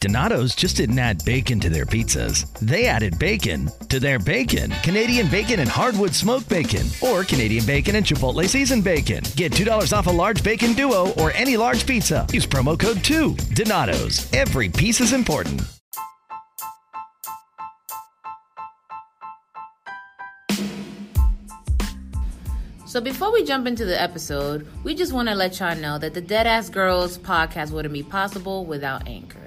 Donato's just didn't add bacon to their pizzas. They added bacon to their bacon. Canadian bacon and hardwood smoked bacon, or Canadian bacon and Chipotle seasoned bacon. Get $2 off a large bacon duo or any large pizza. Use promo code 2. Donato's. Every piece is important. So before we jump into the episode, we just want to let y'all know that the Deadass Girls podcast wouldn't be possible without Anchor.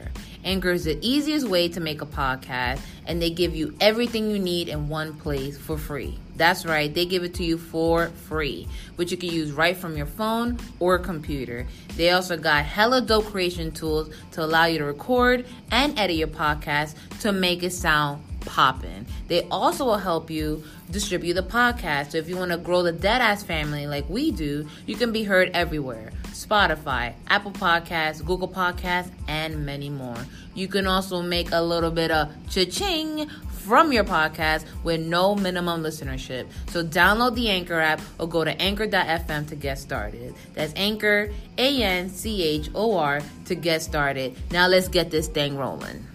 Anchor is the easiest way to make a podcast, and they give you everything you need in one place for free. That's right, they give it to you for free, which you can use right from your phone or computer. They also got hella dope creation tools to allow you to record and edit your podcast to make it sound popping. They also will help you distribute the podcast. So if you want to grow the Deadass family like we do, you can be heard everywhere. Spotify, Apple Podcasts, Google Podcasts, and many more. You can also make a little bit of cha-ching from your podcast with no minimum listenership. So download the Anchor app or go to anchor.fm to get started. That's Anchor, A N C H O R, to get started. Now let's get this thing rolling.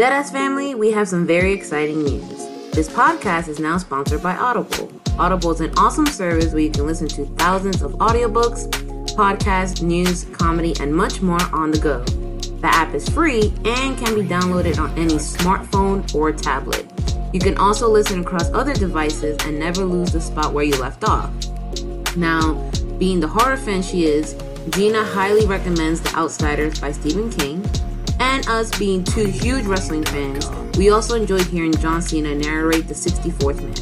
Deadass family, we have some very exciting news. This podcast is now sponsored by Audible. Audible is an awesome service where you can listen to thousands of audiobooks, podcasts, news, comedy, and much more on the go. The app is free and can be downloaded on any smartphone or tablet. You can also listen across other devices and never lose the spot where you left off. Now, being the horror fan she is, Gina highly recommends The Outsiders by Stephen King, and us being two huge wrestling fans, we also enjoyed hearing John Cena narrate the 64th man.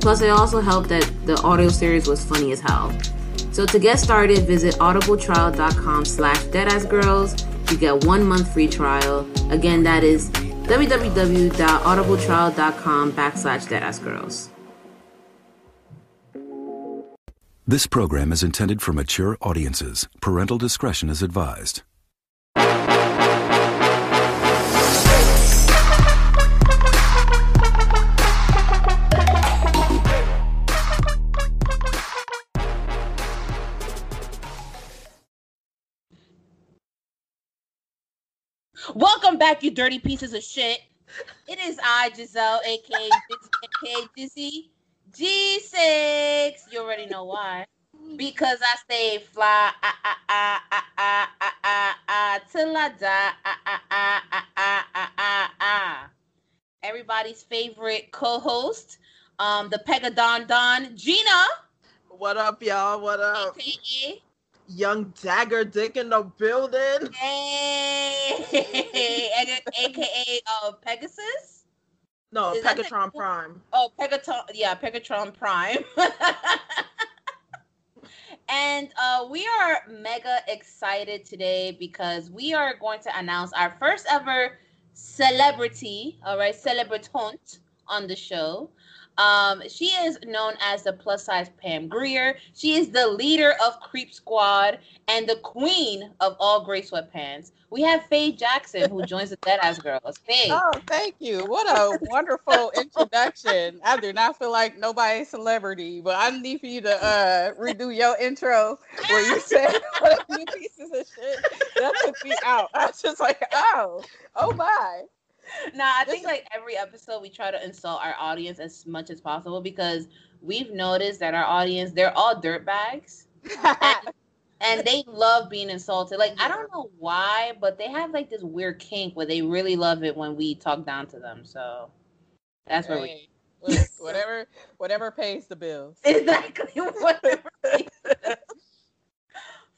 Plus, it also helped that the audio series was funny as hell. So to get started, visit audibletrial.com slash deadassgirls. You get one month free trial. Again, that is www.audibletrial.com backslash deadassgirls. This program is intended for mature audiences. Parental discretion is advised. Welcome back, you dirty pieces of shit. It is I, Giselle, aka aka Dizzy G6. You already know why. Because I stay fly ah, ah, ah, ah, ah, ah, ah, ah, till I die. Ah, ah, ah, ah, ah, ah, ah, ah. Everybody's favorite co-host, um, the Pegadon Don, Gina. What up, y'all? What up? AKA Young Dagger Dick in the building. Hey, aka uh, Pegasus. No, Is that the- Pegatron Prime. Oh, Pegatron, yeah, Pegatron Prime. and uh, we are mega excited today because we are going to announce our first ever celebrity, all right, celebratante on the show. Um, she is known as the plus size Pam Grier. She is the leader of Creep Squad and the queen of all gray sweatpants. We have Faye Jackson who joins the Deadass Girls. Faye. Oh, thank you. What a wonderful introduction. I do not feel like nobody's celebrity, but I need for you to uh, redo your intro where you said what a few pieces of shit. That took me out. I was just like, oh, oh my. Nah, I think like every episode we try to insult our audience as much as possible because we've noticed that our audience they're all dirtbags and, and they love being insulted. Like I don't know why, but they have like this weird kink where they really love it when we talk down to them. So that's where we Hey, look, whatever, whatever pays the bills. exactly whatever.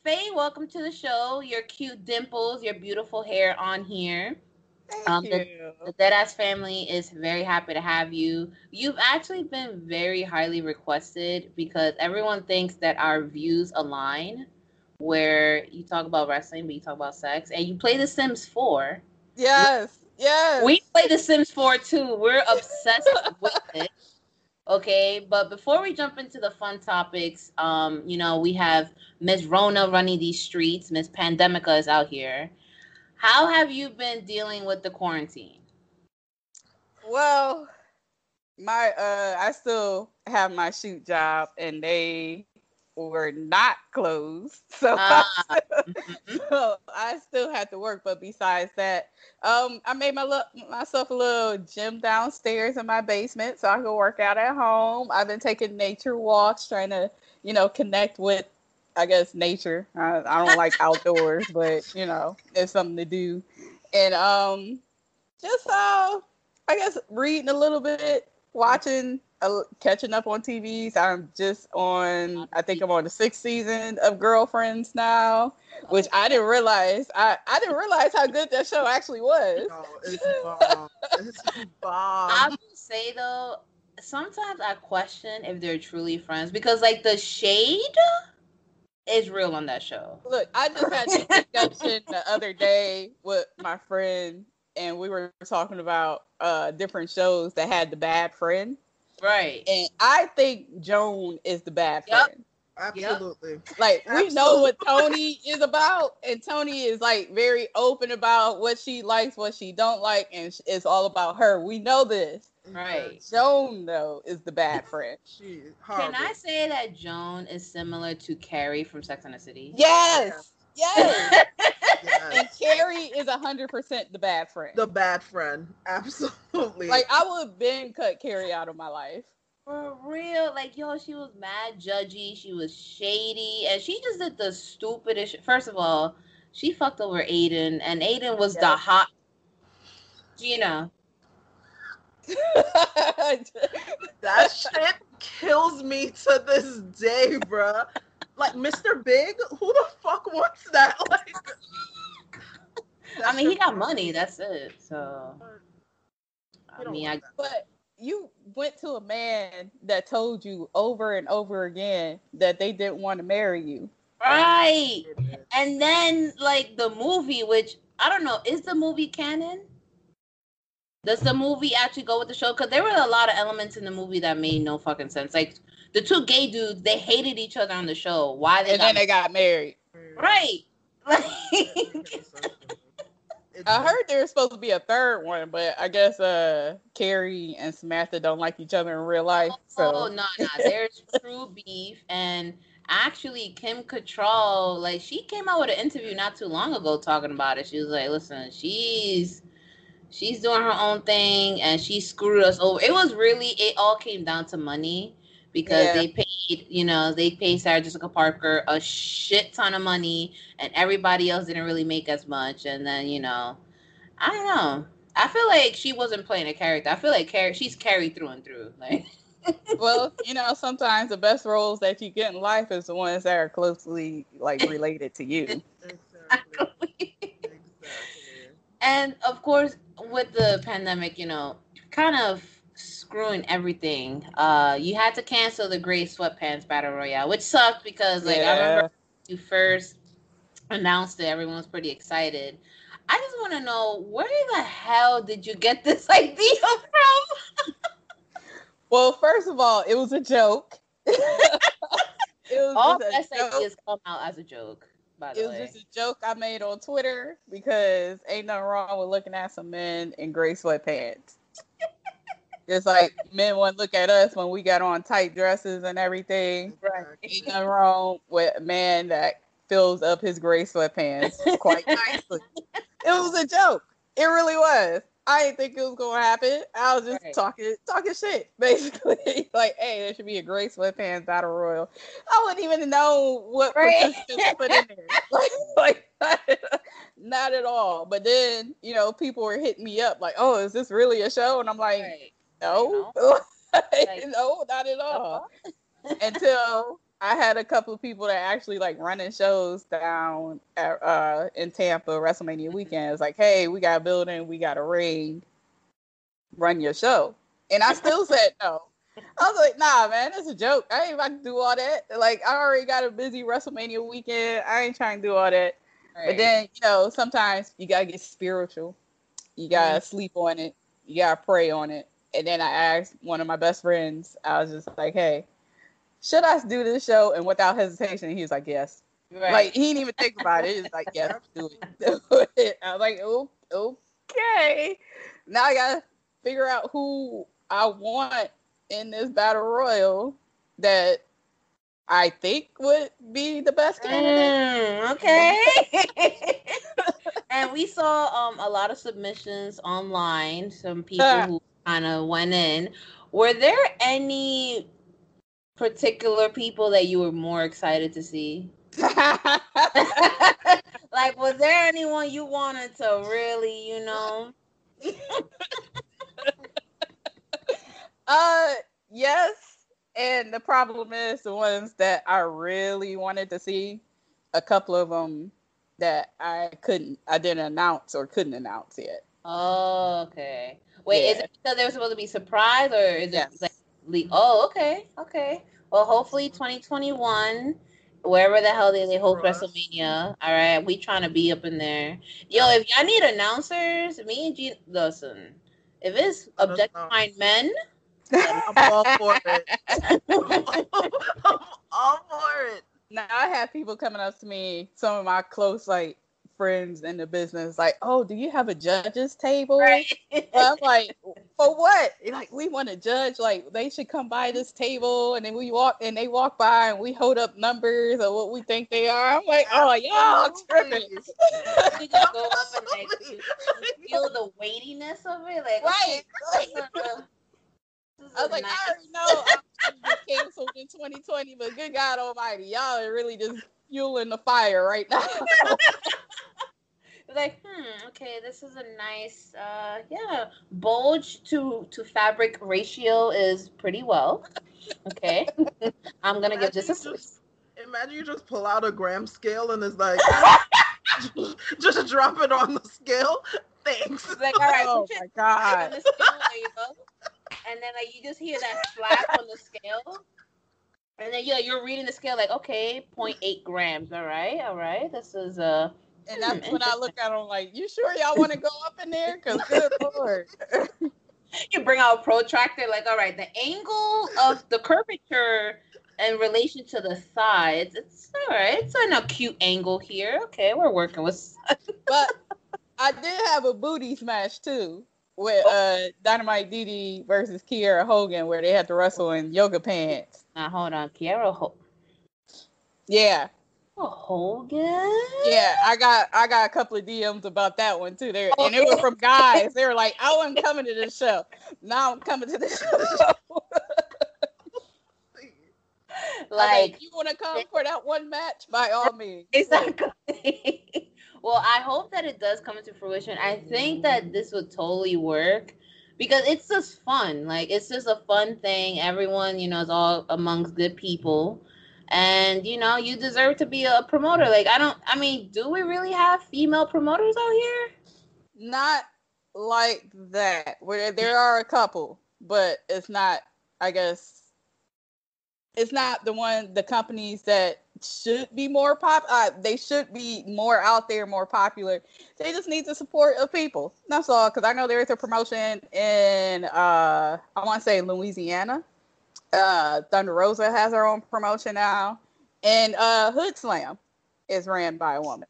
Faye, welcome to the show. Your cute dimples, your beautiful hair on here. Thank Um, you. The Deadass family is very happy to have you. You've actually been very highly requested because everyone thinks that our views align where you talk about wrestling, but you talk about sex, and you play The Sims 4. Yes, yes. We play The Sims 4 too. We're obsessed with it. Okay, but before we jump into the fun topics, um, you know, we have Miss Rona running these streets. Miss Pandemica is out here. How have you been dealing with the quarantine? Well, my uh I still have my shoot job and they were not closed. So, Ah. I, so I still had to work. But besides that, um I made my look myself a little gym downstairs in my basement so I could work out at home. I've been taking nature walks, trying to, you know, connect with I guess nature. I, I don't like outdoors, but you know, it's something to do. And um just uh I guess reading a little bit, watching, uh, catching up on TVs. I'm just on. I think I'm on the sixth season of Girlfriends now, which I didn't realize. I I didn't realize how good that show actually was. No, it's bomb. It's bomb. I will say though, sometimes I question if they're truly friends because like the shade is real on that show. Look, I just had this discussion the other day with my friend, and we were talking about uh different shows that had the bad friend, Right. and I think Joan is the bad Yep. friend. Absolutely. Like we know what Tony is about, and Tony is like very open about what she likes, what she don't like, and it's all about her. We know this. Right. Joan though is the bad friend. She is Can. I say that Joan is similar to Carrie from Sex and the City? Yes, yes. Yes. and Carrie is hundred percent the bad friend. The bad friend. Absolutely. like I would have been cut Carrie out of my life. For real, like yo, she was mad judgy. She was shady, and she just did the stupidest. Shit. First of all, she fucked over Aidan, and Aidan was the Yes. hot. Gina, that shit kills me to this day, bruh. Like Mr. Big, who the fuck wants that? Like, I mean, he shit- got money. That's it. So, I mean, I that. but you went to a man that told you over and over again that they didn't want to marry you. right. And then like the movie, which I don't know, is the movie canon? Does the movie actually go with the show? Because there were a lot of elements in the movie that made no fucking sense. Like the two gay dudes, they hated each other on the show. Why they and got then they got married. right? Like, I heard there was supposed to be a third one, but I guess uh Carrie and Samantha don't like each other in real life. So oh no, no, there's true beef, and actually Kim Cattrall, like she came out with an interview not too long ago talking about it. She was like, "Listen, she's." She's doing her own thing and she screwed us over. It was really, it all came down to money because Yeah. they paid, you know, they paid Sarah Jessica Parker a shit ton of money and everybody else didn't really make as much. And then, you know, I don't know. I feel like she wasn't playing a character. I feel like Car- she's carried through and through. Like, well, you know, sometimes the best roles that you get in life is the ones that are closely like related to you. Exactly. And of course, with the pandemic, you know, kind of screwing everything. Uh, you had to cancel the Gray Sweatpants Battle Royale, which sucked because, like, I remember you first announced it, everyone was pretty excited. I just want to know where the hell did you get this idea from? Well, first of all, it was a joke. it was All best joke. ideas come out as a joke, by the It was way. just a joke I made on Twitter because ain't nothing wrong with looking at some men in gray sweatpants. Just like men want to look at us when we got on tight dresses and everything. Ain't nothing wrong with a man that fills up his gray sweatpants quite nicely. It was a joke. It really was. I didn't think it was gonna happen. I was just Right. talking talking shit, basically. like, hey, there should be a gray sweatpants battle royal. I wouldn't even know what Right. put in there. Like, like not at all. But then, you know, people were hitting me up like, oh, is this really a show? And I'm like, Right. no, Like- no, not at all. Until I had a couple of people that actually like running shows down at, uh, in Tampa WrestleMania weekend. It's like, hey, we got a building, we got a ring, run your show. And I still said no. I was like, nah, man, that's a joke. I ain't about to do all that. Like, I already got a busy WrestleMania weekend. I ain't trying to do all that. Right. But then, you know, sometimes you gotta get spiritual. You gotta mm-hmm. sleep on it. You gotta pray on it. And then I asked one of my best friends, I was just like, hey, should I do this show? And without hesitation, he was like, yes. Right. Like he didn't even think about it. He's like, yes, do it. Do it. I was like, oh, okay. Now I gotta figure out who I want in this battle royal that I think would be the best candidate. Mm, okay. and we saw um a lot of submissions online. Some people who kind of went in. Were there any particular people that you were more excited to see? like, was there anyone you wanted to really, you know? uh, yes. And the problem is the ones that I really wanted to see, a couple of them that I couldn't, I didn't announce or couldn't announce yet. Oh, okay. Wait, yeah. is it because they were supposed to be surprised, or is yes. it like, oh, okay, okay. Well, hopefully, 2021 wherever the hell they, they host WrestleMania. All right, we trying to be up in there. Yo, if y'all need announcers, me and G, listen. If it's objectifying men, I'm all for it. I'm all for it. Now I have people coming up to me, some of my close like friends in the business, like, "Oh, do you have a judges table?" Right. I'm like, "For what?" like, we want to judge. Like, they should come by this table, and then we walk, and they walk by, and we hold up numbers of what we think they are. I'm like, "Oh, y'all tripping." you just go up and like feel the weightiness of it, like, right. Okay, I was like, nice. I already know I'm canceled in 2020, but good God Almighty, y'all are really just fueling the fire right now. like, hmm, okay, this is a nice, uh, yeah, bulge to to fabric ratio is pretty well. Okay, I'm gonna give this a just, Imagine you just pull out a gram scale and it's like, just drop it on the scale. Thanks. Like, all right, oh my god. and then like you just hear that slap on the scale. And then yeah, you're reading the scale like, okay, 0.8 grams. All right, all right. This is uh and that's hmm, when I look at them like, you sure y'all want to go up in there? Cause good lord. you bring out a protractor, like, all right, the angle of the curvature in relation to the sides, it's all right. It's an acute angle here. Okay, we're working with. but I did have a booty smash too with uh Dynamite Didi versus Kiera Hogan, where they had to wrestle in yoga pants. Now hold on, Kiera Hogan. Yeah. Oh, Hogan. Yeah, I got I got a couple of DMs about that one too. There and it was from guys. They were like, oh, "I wasn't coming to this show. Now I'm coming to this show." like, like, you want to come for that one match? By all means. Exactly. Well, I hope that it does come into fruition. I think that this would totally work because it's just fun. Like it's just a fun thing. Everyone, you know, is all amongst good people. And you know, you deserve to be a promoter. Like I don't I mean, do we really have female promoters out here? Not like that. Where there are a couple, but it's not I guess it's not the one the companies that should be more pop uh, they should be more out there more popular. They just need the support of people. That's all because i know there is a promotion in uh i want to say louisiana. Uh thunder rosa has her own promotion now. And uh hood slam is ran by a woman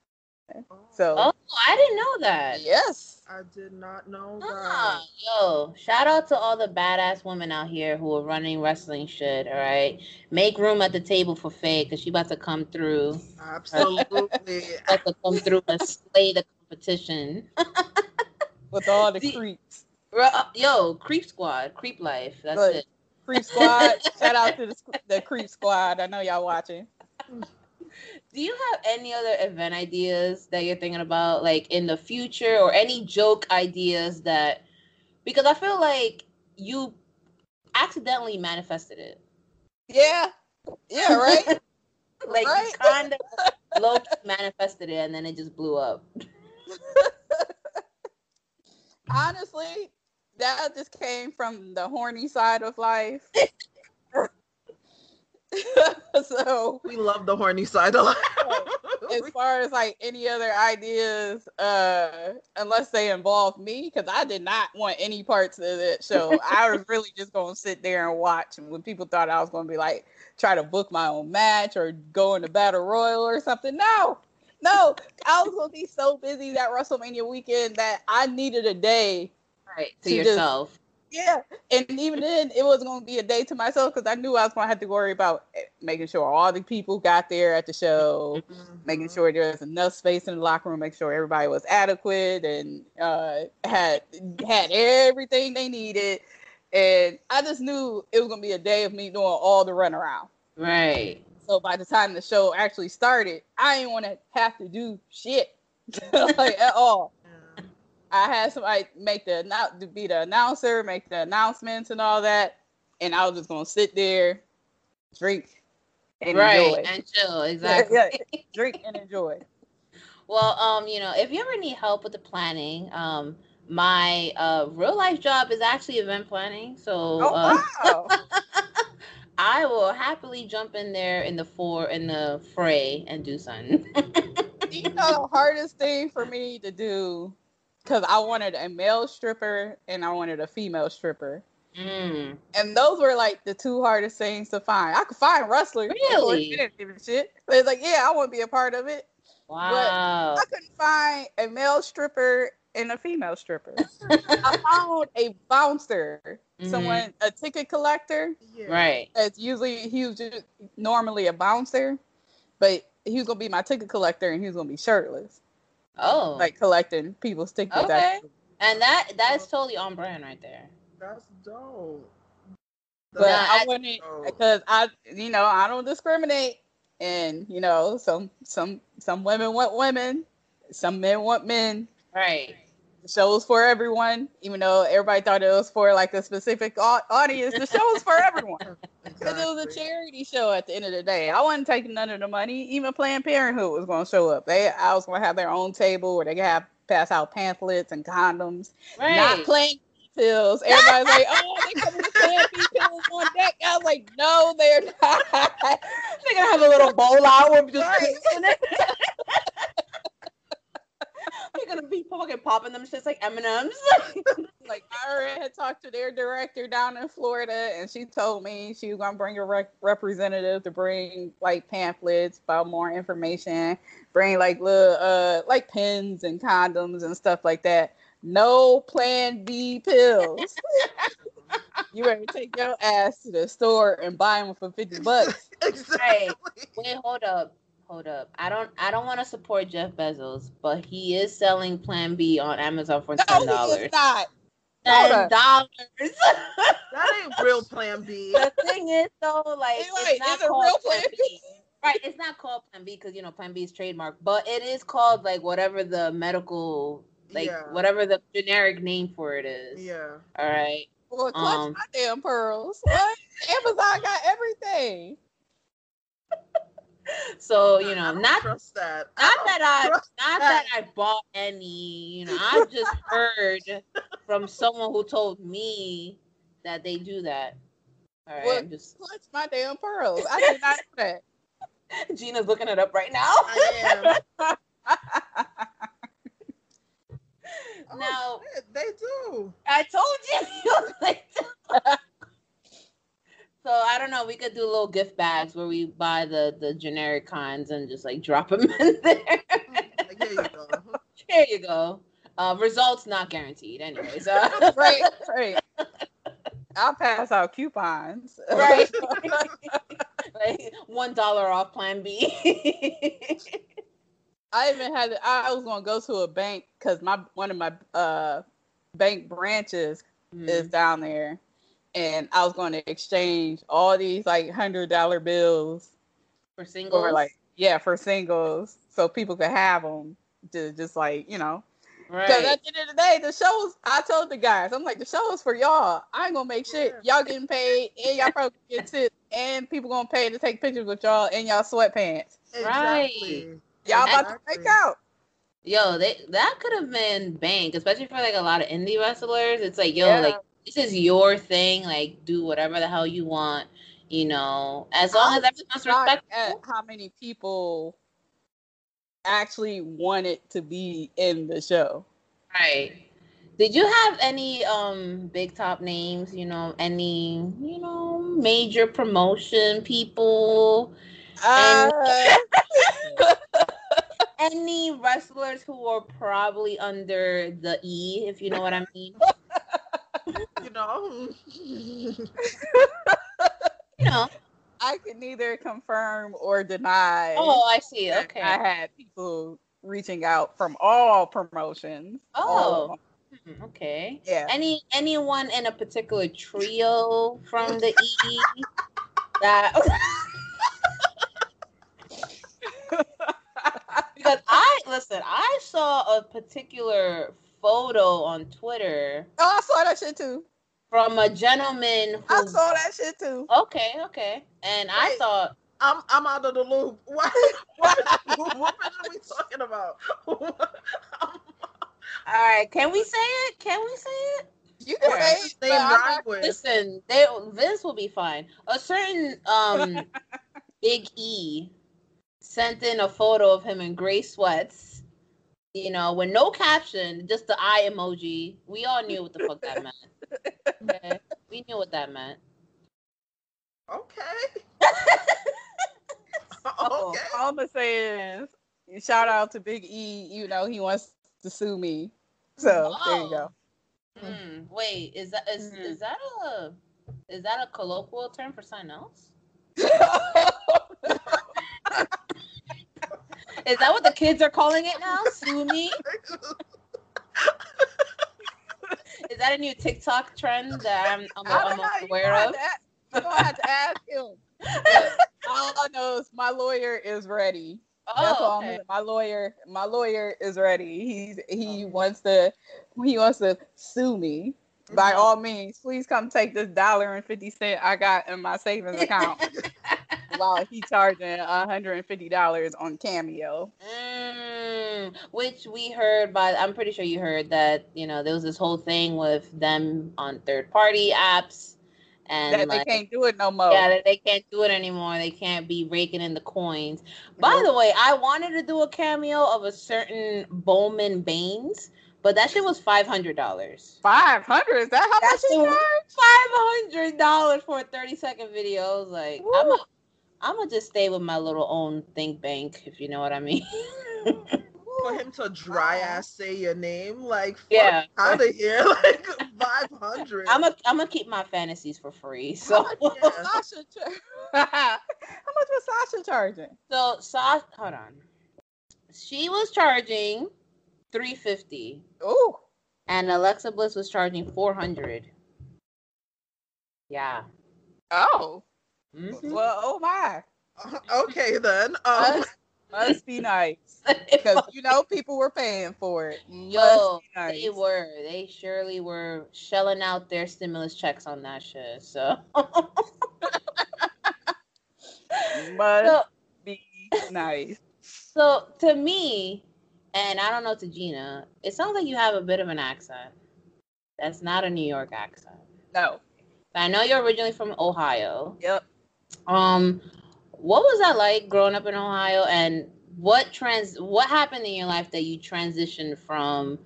so oh i didn't know that yes I did not know ah, that. Yo, shout out to all the badass women out here who are running wrestling shit. All right, make room at the table for Faye because she about to come through. Absolutely, about to come through and slay the competition with all the creeps. Uh, yo, creep squad, creep life. That's Good. it. Creep squad. shout out to the, the creep squad. I know y'all watching do you have any other event ideas that you're thinking about like in the future or any joke ideas that because I feel like you accidentally manifested it. Yeah. Yeah, right? like right? you kind of low manifested it and then it just blew up. Honestly, that just came from the horny side of life. so we love the horny side of life. as far as like any other ideas, uh, unless they involve me, because I did not want any parts of that show. I was really just gonna sit there and watch. And when people thought I was gonna be like try to book my own match or go into battle royal or something, no, no, I was gonna be so busy that WrestleMania weekend that I needed a day right to, to yourself. Just, yeah, and even then, it was going to be a day to myself because I knew I was going to have to worry about eh, making sure all the people got there at the show, mm-hmm. making sure there was enough space in the locker room, make sure everybody was adequate and uh, had had everything they needed. And I just knew it was going to be a day of me doing all the runaround. Right. So by the time the show actually started, I didn't want to have to do shit like at all. I had somebody make the to be the announcer, make the announcements and all that, and I was just gonna sit there, drink, and right, enjoy. and chill. Exactly. yeah, drink and enjoy. Well, um, you know, if you ever need help with the planning, um, my uh real life job is actually event planning. So oh, uh, wow. I will happily jump in there in the four in the fray and do something. you know the hardest thing for me to do because I wanted a male stripper and I wanted a female stripper. Mm. And those were like the two hardest things to find. I could find wrestlers. Really? Didn't even shit. But it's like, yeah, I want to be a part of it. Wow. But I couldn't find a male stripper and a female stripper. I found a bouncer, mm-hmm. someone, a ticket collector. Yeah. Right. That's usually, he was just normally a bouncer, but he was going to be my ticket collector and he was going to be shirtless. Oh, like collecting people's tickets. Okay, actually. and that that's totally on brand right there. That's dope. But I wouldn't oh. because I, you know, I don't discriminate, and you know, some some some women want women, some men want men. Right. The show is for everyone, even though everybody thought it was for like a specific audience. The show is for everyone. Because it was a charity show at the end of the day. I wasn't taking none of the money. Even Planned Parenthood was going to show up. They, I was going to have their own table where they could have pass out pamphlets and condoms. Right. Not playing pills. Everybody's like, oh, they coming to Plan B pills on deck. I was like, no, they're not. they're gonna have a little bowl out with just right. They're gonna be fucking popping them shits like M and M's. Like I already had talked to their director down in Florida, and she told me she was gonna bring a rep- representative to bring like pamphlets about more information, bring like little uh like pens and condoms and stuff like that. No Plan B pills. you better take your ass to the store and buy them for fifty bucks. exactly. Hey, wait, hold up hold up. I don't I don't want to support Jeff Bezos, but he is selling Plan B on Amazon for ten dollars. No, not. Ten dollars. that ain't real Plan B. The thing is though, like it's not called real Plan B. B. Right, it's not called Plan B because you know Plan B is trademark, but it is called like whatever the medical, like yeah. whatever the generic name for it is. Yeah. All right. Well, clutch um, my damn pearls. What? Amazon got everything so you know, not trust that. Not that I, not that. that I bought any. You know, I just heard from someone who told me that they do that. All right, well, I'm just clutch my damn pearls. I did not know that. Gina's looking it up right now. I am. Oh, now oh, shit, they do. I told you. So I don't know. We could do little gift bags where we buy the the generic kinds and just like drop them in there. Here you go. Here you go. Uh, results not guaranteed, anyways. Uh, right, right. I'll pass out coupons. Right. like one dollar off Plan B. I even had. I was gonna go to a bank because my one of my uh bank branches mm. is down there and I was going to exchange all these like hundred dollar bills for singles. Or like yeah, for singles, so people could have them to just like you know. Right. Because at the end of the day, the shows I told the guys, I'm like the show is for y'all. I ain't gonna make shit. Y'all getting paid, and y'all probably get tips, and people gonna pay to take pictures with y'all in y'all sweatpants. Exactly. Y'all about to break out. Yo, they that could have been bank, especially for like a lot of indie wrestlers. It's like, yo, Yeah. like this is your thing. Like, do whatever the hell you want. You know, as long I'm as everyone's respectful. how many people actually wanted to be in the show. Right. Did you have any um big top names? You know, any you know major promotion people? Uh, Any wrestlers who are probably under the E, if you know what I mean? You know. You know. I can neither confirm or deny. Oh, I see. Okay. I had people reaching out from all promotions. Oh. them. Hmm, Okay. Yeah. Any anyone in a particular trio from the E that because I listen, I saw a particular photo on Twitter Oh, I saw that shit too. From a gentleman I saw that shit too. Okay, okay. And I Wait. thought I'm I'm out of the loop. What what, what are we talking about? all right, can we say it? Can we say it? You can say it, his but name I'm rhyme not- with? Listen, they Vince will be fine. A certain um Big E sent in a photo of him in gray sweats, you know, with no caption, just the eye emoji. We all knew what the fuck that meant. Okay? We knew what that meant. Okay. Oh, okay. All I'm gonna say is, shout out to Big E. You know he wants to sue me, so there you go. Hmm, wait, is that is, Mhm. is that a is that a colloquial term for something else? Is that what the kids are calling it now? Sue me? Is that a new TikTok trend that I'm, I'm, I'm aware of? ask- gonna have to ask him. All I know is my lawyer is ready. Oh, okay. my lawyer, my lawyer is ready. He's he wants to he wants to sue me. By Mm-hmm. all means, please come take this dollar and fifty cent I got in my savings account while he charging hundred and fifty dollars on Cameo. Mm, which we heard by I'm pretty sure you heard that you know there was this whole thing with them on third party apps and that like, they can't do it no more. yeah that they can't do it anymore they can't be raking in the coins by the way I wanted to do a cameo of a certain Bowman Baines but that shit was five hundred dollars Five hundred? Is that how much That's he the- charged? five hundred dollars for a thirty second video I was like I'm a, I'm gonna just stay with my little own think bank if you know what I mean For him to dry ass say your name, like Yeah. out of here, like five hundred. I'm a, I'm gonna keep my fantasies for free. Oh, so, Sasha char- how much was Sasha charging? so Sasha, hold on. She was charging three fifty, Ooh. and Alexa Bliss was charging four hundred. Yeah. Oh. Mhm. Well, oh my. okay then. Um, Must, must be nice. Because you know people were paying for it. Yo, nice. they were. They surely were shelling out their stimulus checks on that shit. So, Must so, be nice. so to me, and I don't know to Gina, it sounds like you have a bit of an accent. That's not a New York accent. No. But I know you're originally from Ohio. Yep. Um, what was that like growing up in Ohio, and what trans what happened in your life that you transitioned from,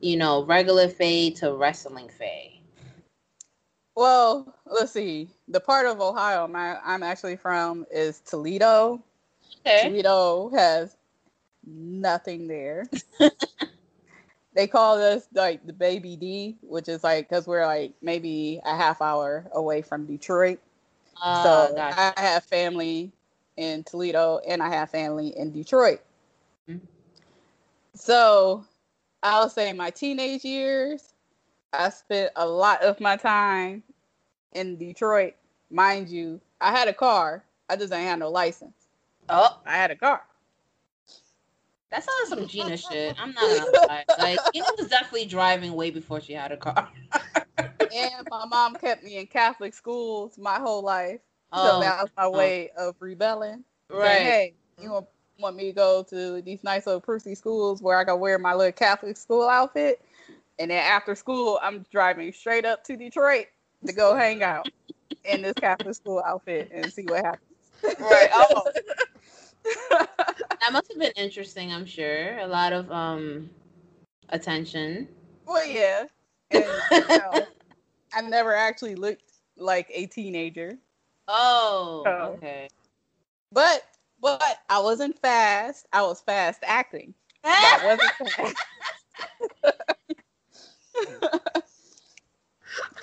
you know, regular Faye to wrestling Faye? Well, let's see. The part of Ohio my, I'm actually from is Toledo. Okay. Toledo has nothing there. they call us like the baby D, which is like because we're like maybe a half hour away from Detroit. Uh, so gotcha. I have family in Toledo and I have family in Detroit. Mhm. So I'll say my teenage years, I spent a lot of my time in Detroit. Mind you, I had a car. I just ain't had no license. Oh, I had a car. that sounds like some Gina shit. I'm not gonna lie. Like Gina was definitely driving way before she had a car. and my mom kept me in Catholic schools my whole life. Oh, so that was my oh. way of rebelling. Saying, Right. hey, you gonna want me to go to these nice little prissy schools where I can wear my little Catholic school outfit. And then after school, I'm driving straight up to Detroit to go hang out in this Catholic school outfit and see what happens. Right. Oh. that must have been interesting, I'm sure. A lot of um attention. Well, yeah. And, you know, I never actually looked like a teenager. Oh, So- okay. But but I wasn't fast. I was fast acting. That wasn't fast.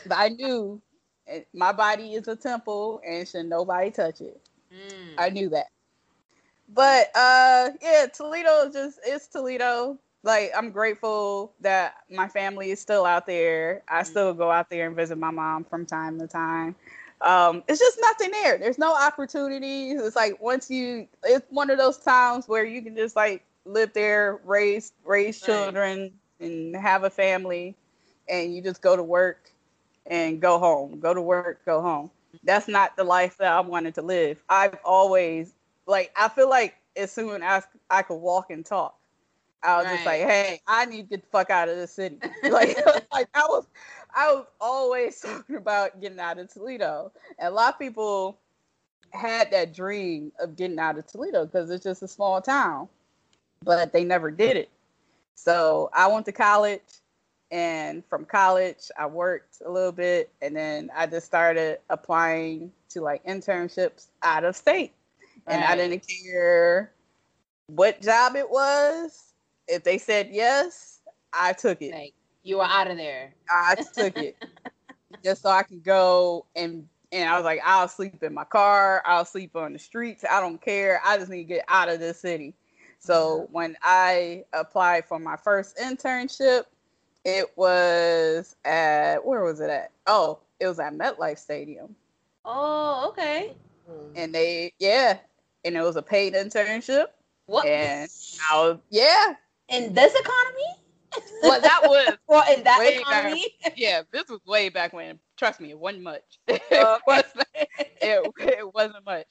but I knew eh, my body is a temple and should nobody touch it. Mm. I knew that. But uh yeah, Toledo just it's Toledo. Like I'm grateful that my family is still out there. I still go out there and visit my mom from time to time. Um, it's just nothing there. There's no opportunities. It's like once you it's one of those times where you can just like live there, raise raise Right. children and have a family and you just go to work and go home. Go to work, go home. That's not the life that I wanted to live. I've always like I feel like as soon as I could walk and talk, I was just like, hey, I need to get the fuck out of this city. like, like I was I was always talking about getting out of Toledo. And a lot of people had that dream of getting out of Toledo because it's just a small town, but they never did it. So I went to college, and from college, I worked a little bit, and then I just started applying to like internships out of state. And I didn't care what job it was. If they said yes, I took it. Like you were out of there. I took it just so I can go and and I was like, I'll sleep in my car, I'll sleep on the streets. I don't care. I just need to get out of this city. So when I applied for my first internship, it was at where was it at? Oh, it was at MetLife Stadium, Oh, okay. Hmm. and they yeah, and it was a paid internship, What? and I was yeah. In this economy? Well, that was well, in that economy. yeah, this was way back when. Trust me, it wasn't much. it, Okay. wasn't, it, it wasn't much.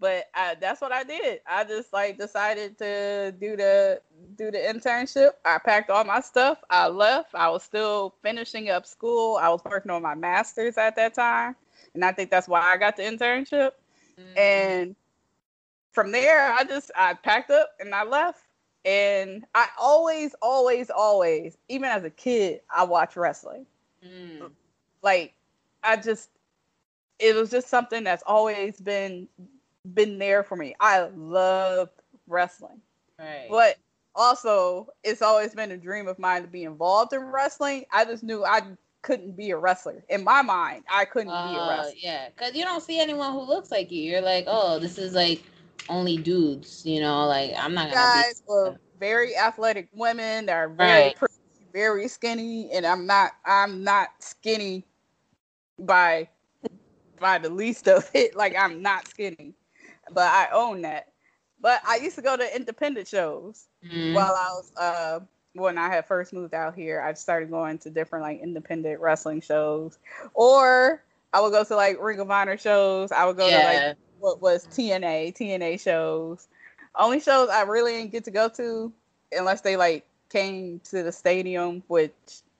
But I, that's what I did. I just like decided to do the do the internship. I packed all my stuff. I left. I was still finishing up school. I was working on my master's at that time, and I think that's why I got the internship. Mm. And from there, I just I packed up and I left. And I always, always, always, even as a kid, I watched wrestling Mm. like i just it was just something that's always been been there for me i loved wrestling Right. but also it's always been a dream of mine to be involved in wrestling i just knew i couldn't be a wrestler in my mind i couldn't be a Uh, wrestler yeah, because you don't see anyone who looks like you. You're like, oh, this is like only dudes. You know, like I'm not gonna guys were very athletic women that are very Right. pretty, very skinny and i'm not i'm not skinny by by the least of it like i'm not skinny but i own that but i used to go to independent shows be. Mm. while i was uh when i had first moved out here i started going to different like independent wrestling shows or i would go to like ring of honor shows i would go to like yeah. What was TNA, TNA shows. Only shows I really didn't get to go to unless they like came to the stadium, which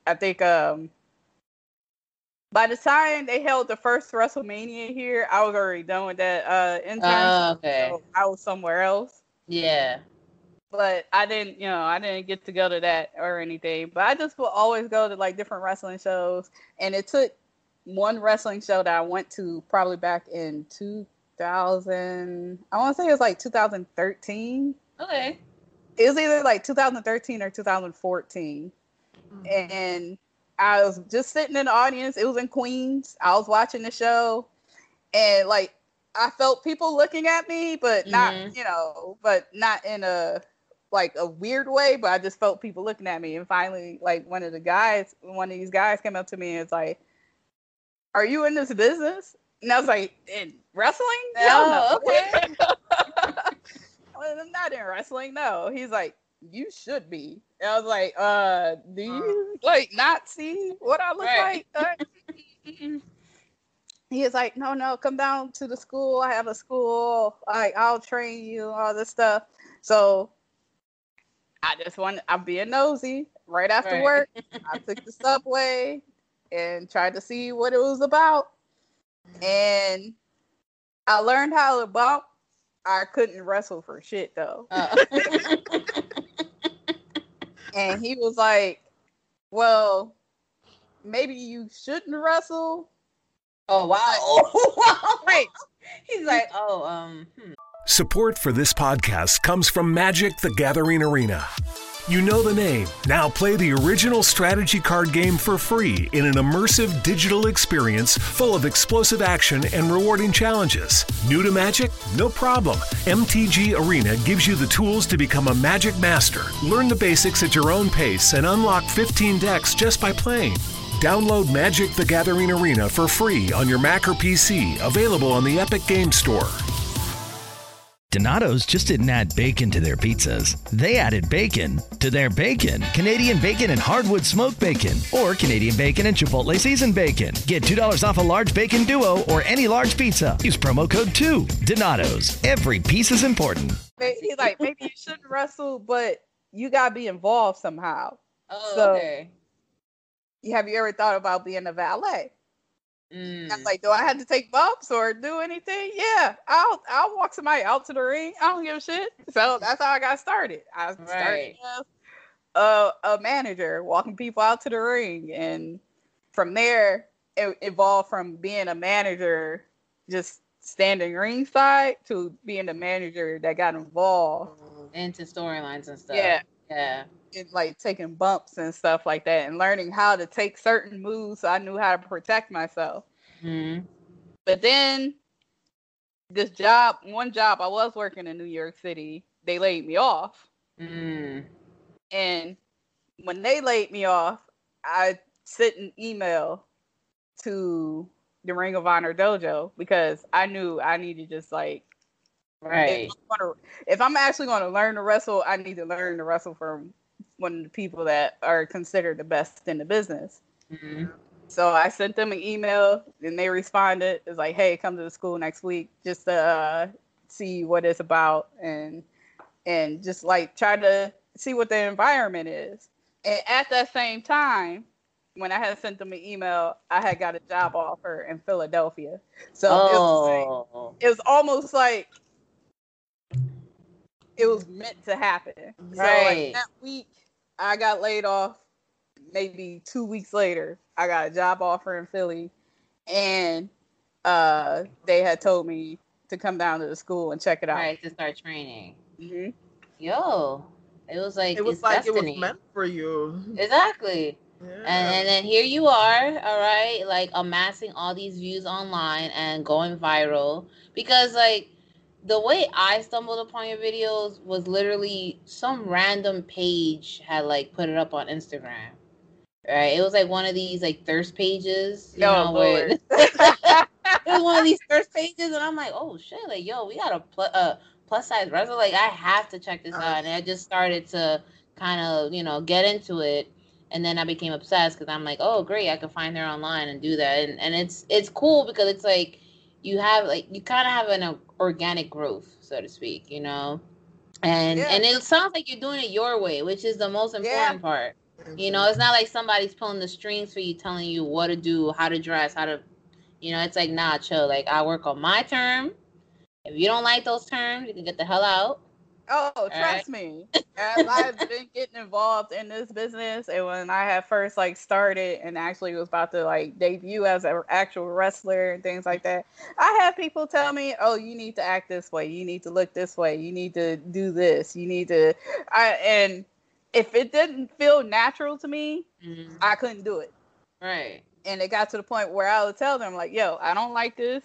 I think um by the time they held the first WrestleMania here, I was already done with that uh internship. Oh, okay. so I was somewhere else. Yeah. But I didn't, you know, I didn't get to go to that or anything. But I just will always go to like different wrestling shows. And it took one wrestling show that I went to probably back in 2000. I want to say it was like 2013. Okay. It was either like 2013 or 2014. And I was just sitting in the audience. It was in Queens. I was watching the show. And like, I felt people looking at me, but not, Mhm. you know, but not in a like a weird way, but I just felt people looking at me. And finally, like one of the guys, one of these guys came up to me and was like, Are you in this business? And I was like, In wrestling? No. Okay. Well, I'm not in wrestling. No. He's like, You should be. And I was like, Uh, do you like not see what I look Right. like? Uh, he is like, no, no, come down to the school. I have a school. Like, I'll train you, all this stuff. So I just want I'm being nosy. Right after Right. work, I took the subway and tried to see what it was about. And I learned how to bump. I couldn't wrestle for shit though. Uh, And he was like, Well, maybe you shouldn't wrestle. oh wow! Right. He's like, oh, um, hmm. Support for this podcast comes from Magic the Gathering Arena. You know the name. Now play the original strategy card game for free in an immersive digital experience full of explosive action and rewarding challenges. New to Magic? No problem. MTG Arena gives you the tools to become a Magic master. Learn the basics at your own pace and unlock 15 decks just by playing. Download Magic the Gathering Arena for free on your Mac or PC, available on the Epic Game Store. Donato's just didn't add bacon to their pizzas. They added bacon to their bacon. Canadian bacon and hardwood smoked bacon, or Canadian bacon and Chipotle seasoned bacon. Get $2 off a large bacon duo or any large pizza. Use promo code 2. Donato's. Every piece is important. He's like, maybe you shouldn't wrestle, but you gotta be involved somehow. oh, So- okay. Have you ever thought about being a valet? Mm. I'm like, do I have to take bumps or do anything? Yeah, I'll I'll walk somebody out to the ring. I don't give a shit. So that's how I got started. I started Right. as a, a manager, walking people out to the ring, and from there it evolved from being a manager, just standing ringside, to being a manager that got involved. into storylines and stuff. Yeah. yeah. In like taking bumps and stuff like that and learning how to take certain moves so I knew how to protect myself. hmm But then this job, one job I was working in New York City, they laid me off. Mm. And when they laid me off, I sent an email to the Ring of Honor dojo because I knew I needed just like Right. if I'm, gonna, if I'm actually going to learn to wrestle, I need to learn to wrestle from one of the people that are considered the best in the business. hmm So I sent them an email and they responded. It's like, hey, come to the school next week just to uh, see what it's about and and just like try to see what the environment is. And at that same time, when I had sent them an email, I had got a job offer in Philadelphia. So it was like, oh. it was almost like it was meant to happen. So Right. like that week, I got laid off. Maybe two weeks later, I got a job offer in Philly, and uh, they had told me to come down to the school and check it out. Right to start training. hmm Yo, it was like It was like destiny. it was meant for you. Exactly. Yeah. And, and then here you are, all right, like amassing all these views online and going viral. Because like the way I stumbled upon your videos was literally some random page had like put it up on Instagram. Right? It was like one of these like thirst pages. You Oh, know, where it was one of these thirst pages, and I'm like, oh shit, like yo, we got a pl- uh, plus size wrestler. Like I have to check this out, and I just started to kind of you know get into it, and then I became obsessed because I'm like, oh great, I can find her online and do that, and and it's it's cool because it's like you have like you kind of have an uh, organic growth, so to speak, you know. And Yeah. and it sounds like you're doing it your way, which is the most important Yeah. part. You know, it's not like somebody's pulling the strings for you, telling you what to do, how to dress, how to, you know, it's like, nah, chill. Like, I work on my term. If you don't like those terms, you can get the hell out. Oh, right. trust me. As I've been getting involved in this business, and when I had first like started and actually was about to like debut as an actual wrestler and things like that, I had people tell me, "Oh, you need to act this way. You need to look this way. You need to do this. You need to." I and if it didn't feel natural to me, Mhm. I couldn't do it. Right. And it got to the point where I would tell them like, "Yo, I don't like this.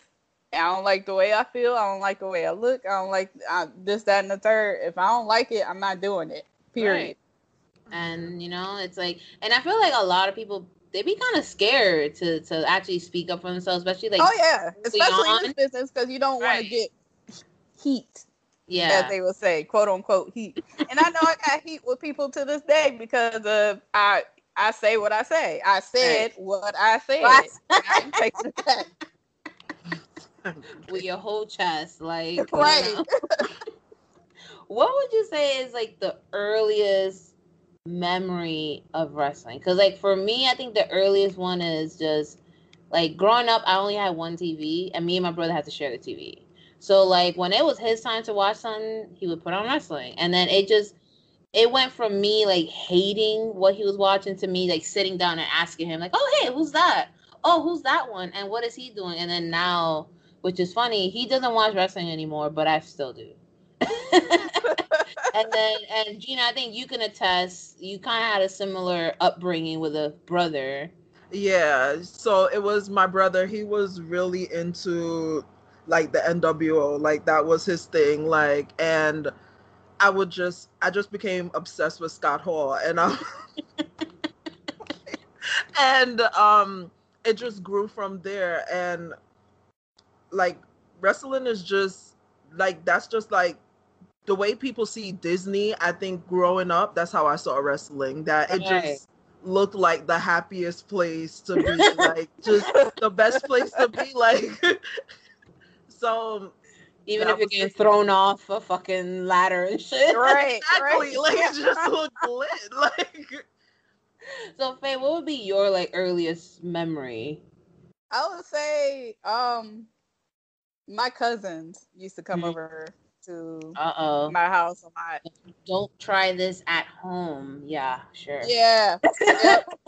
I don't like the way I feel. I don't like the way I look. I don't like uh, this, that, and the third. If I don't like it, I'm not doing it. Period. Right. And, you know, it's like, and I feel like a lot of people, they be kind of scared to, to actually speak up for themselves, especially like, oh yeah, especially in this business because you don't want Right. to get heat, yeah. as they will say, quote unquote heat. And I know I got heat with people to this day because of I I say what I say. I said what I said. Right. and I ain't taking it back. with your whole chest, like, you know. what would you say is like the earliest memory of wrestling? Because like for me, I think the earliest one is just like growing up. I only had one TV, and me and my brother had to share the TV. So like when it was his time to watch something, he would put on wrestling, and then it just it went from me like hating what he was watching to me like sitting down and asking him like, "Oh hey, who's that? Oh, who's that one? And what is he doing?" And then now, which is funny, he doesn't watch wrestling anymore, but I still do. and then and Gina, I think you can attest. You kind of had a similar upbringing with a brother. Yeah, so it was my brother. He was really into like the NWO, like that was his thing. Like, and I would just, I just became obsessed with Scott Hall, and um, and um, it just grew from there. And like wrestling is just like that's just like the way people see Disney, I think growing up, that's how I saw wrestling. That it Right. just looked like the happiest place to be, like just the best place to be. Like so Even if you're was getting just- thrown off a fucking ladder and shit. Right, exactly, right. like it just looked lit. Like So Faye, what would be your like earliest memory? I would say, um, my cousins used to come Mhm. over to Uh oh. my house a lot. Don't try this at home. Yeah, sure. Yeah, yep.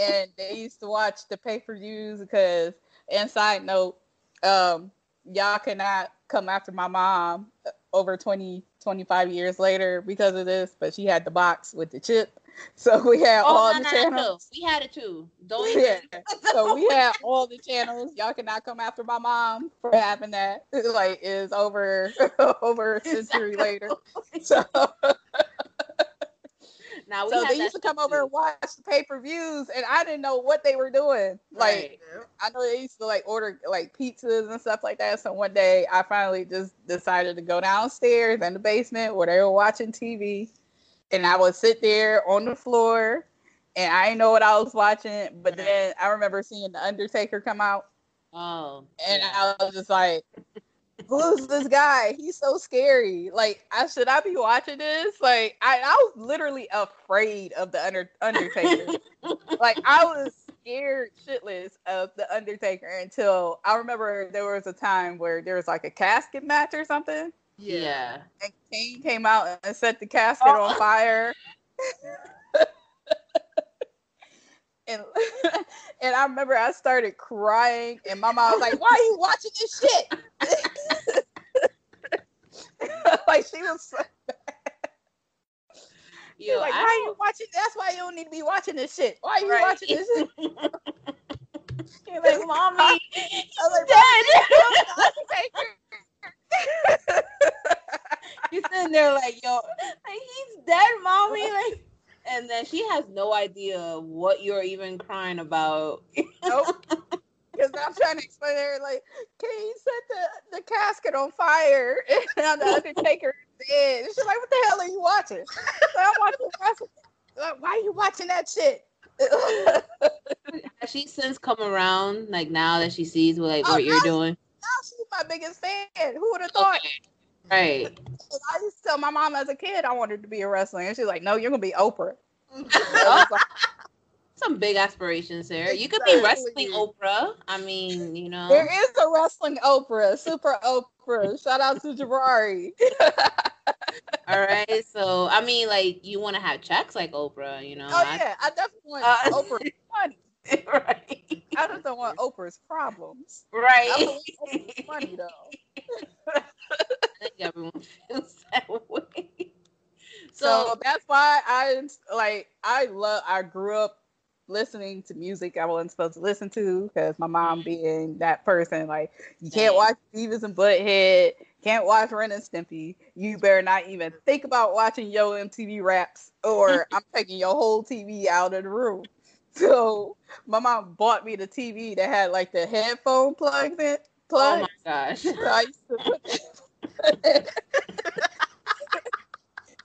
and they used to watch the pay per views because. And side note, um, y'all cannot come after my mom uh, over 20, 25 years later because of this, but she had the box with the chip, so we had Oh, all no, the no, no, channels. no. We had it too. Don't Yeah. even. so we had all the channels. Y'all cannot come after my mom for having that. Like is over over a century later. So, Now we so they used to come shit over too. and watch the pay per views, and I didn't know what they were doing. Like Right. I know they used to like order like pizzas and stuff like that. So one day I finally just decided to go downstairs in the basement where they were watching TV, and I would sit there on the floor, and I didn't know what I was watching. But uh-huh. then I remember seeing the Undertaker come out. Oh. And yeah. I was just like, who's this guy? He's so scary. Like, I should I be watching this? Like, I, I was literally afraid of the under, Undertaker. like, I was scared shitless of the Undertaker until I remember there was a time where there was like a casket match or something. Yeah. And Kane came out and set the casket oh. on fire. and and I remember I started crying, and my mom was like, "Why are you watching this shit?" like she was so, she Yo, was like, I "Why are you watching? That's why you don't need to be watching this shit. Why are you Right. watching this shit?" She was like, "Mommy, I was like, dead. You're sitting there like, yo, like he's dead, mommy. Like, and then she has no idea what you're even crying about. Nope. Because I'm trying to explain to her, like, can you set the, the casket on fire? And the Undertaker is dead. And she's like, what the hell are you watching? So I'm watching wrestling. Like, why are you watching that shit? Has she since come around? Like now that she sees what like Oh, what you're doing, now she's my biggest fan. Who would have thought? right? I used to tell my mom as a kid I wanted to be a wrestler. And she's like, no, you're going to be Oprah. Some big aspirations there. You could be wrestling Oprah. I mean, you know. There is a wrestling Oprah, Super Oprah. Shout out to Jabari. All right. So I mean, like you want to have checks like Oprah, you know? Oh, yeah. I definitely want Uh, Oprah's money. right. I just don't want Oprah's problems. Right. Oprah's money, though. I think everyone feels that way. So So, that's why I like I love I grew up listening to music I wasn't supposed to listen to because my mom mm-hmm. being that person like you can't watch Beavis and Butthead, can't watch Ren and Stimpy. You better not even think about watching Yo MTV Raps or I'm taking your whole TV out of the room. So my mom bought me the TV that had like the headphone plugs in oh my gosh. So I used to put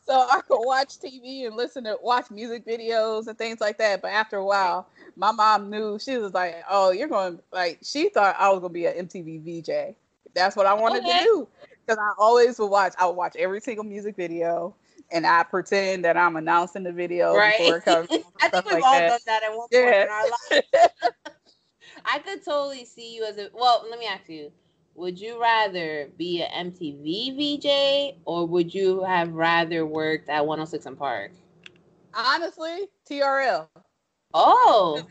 so I could watch TV and listen to watch music videos and things like that. But after a while, my mom knew she was like, "Oh, you're going like." She thought I was gonna be an MTV VJ. That's what I wanted Okay. to do. because I always would watch. I would watch every single music video, and I pretend that I'm announcing the video Right. before it comes. I think we've like all that. done that at one point Yeah. in our life. I could totally see you as a well. Let me ask you: Would you rather be an MTV VJ or would you have rather worked at 106 and Park? Honestly, TRL. Oh,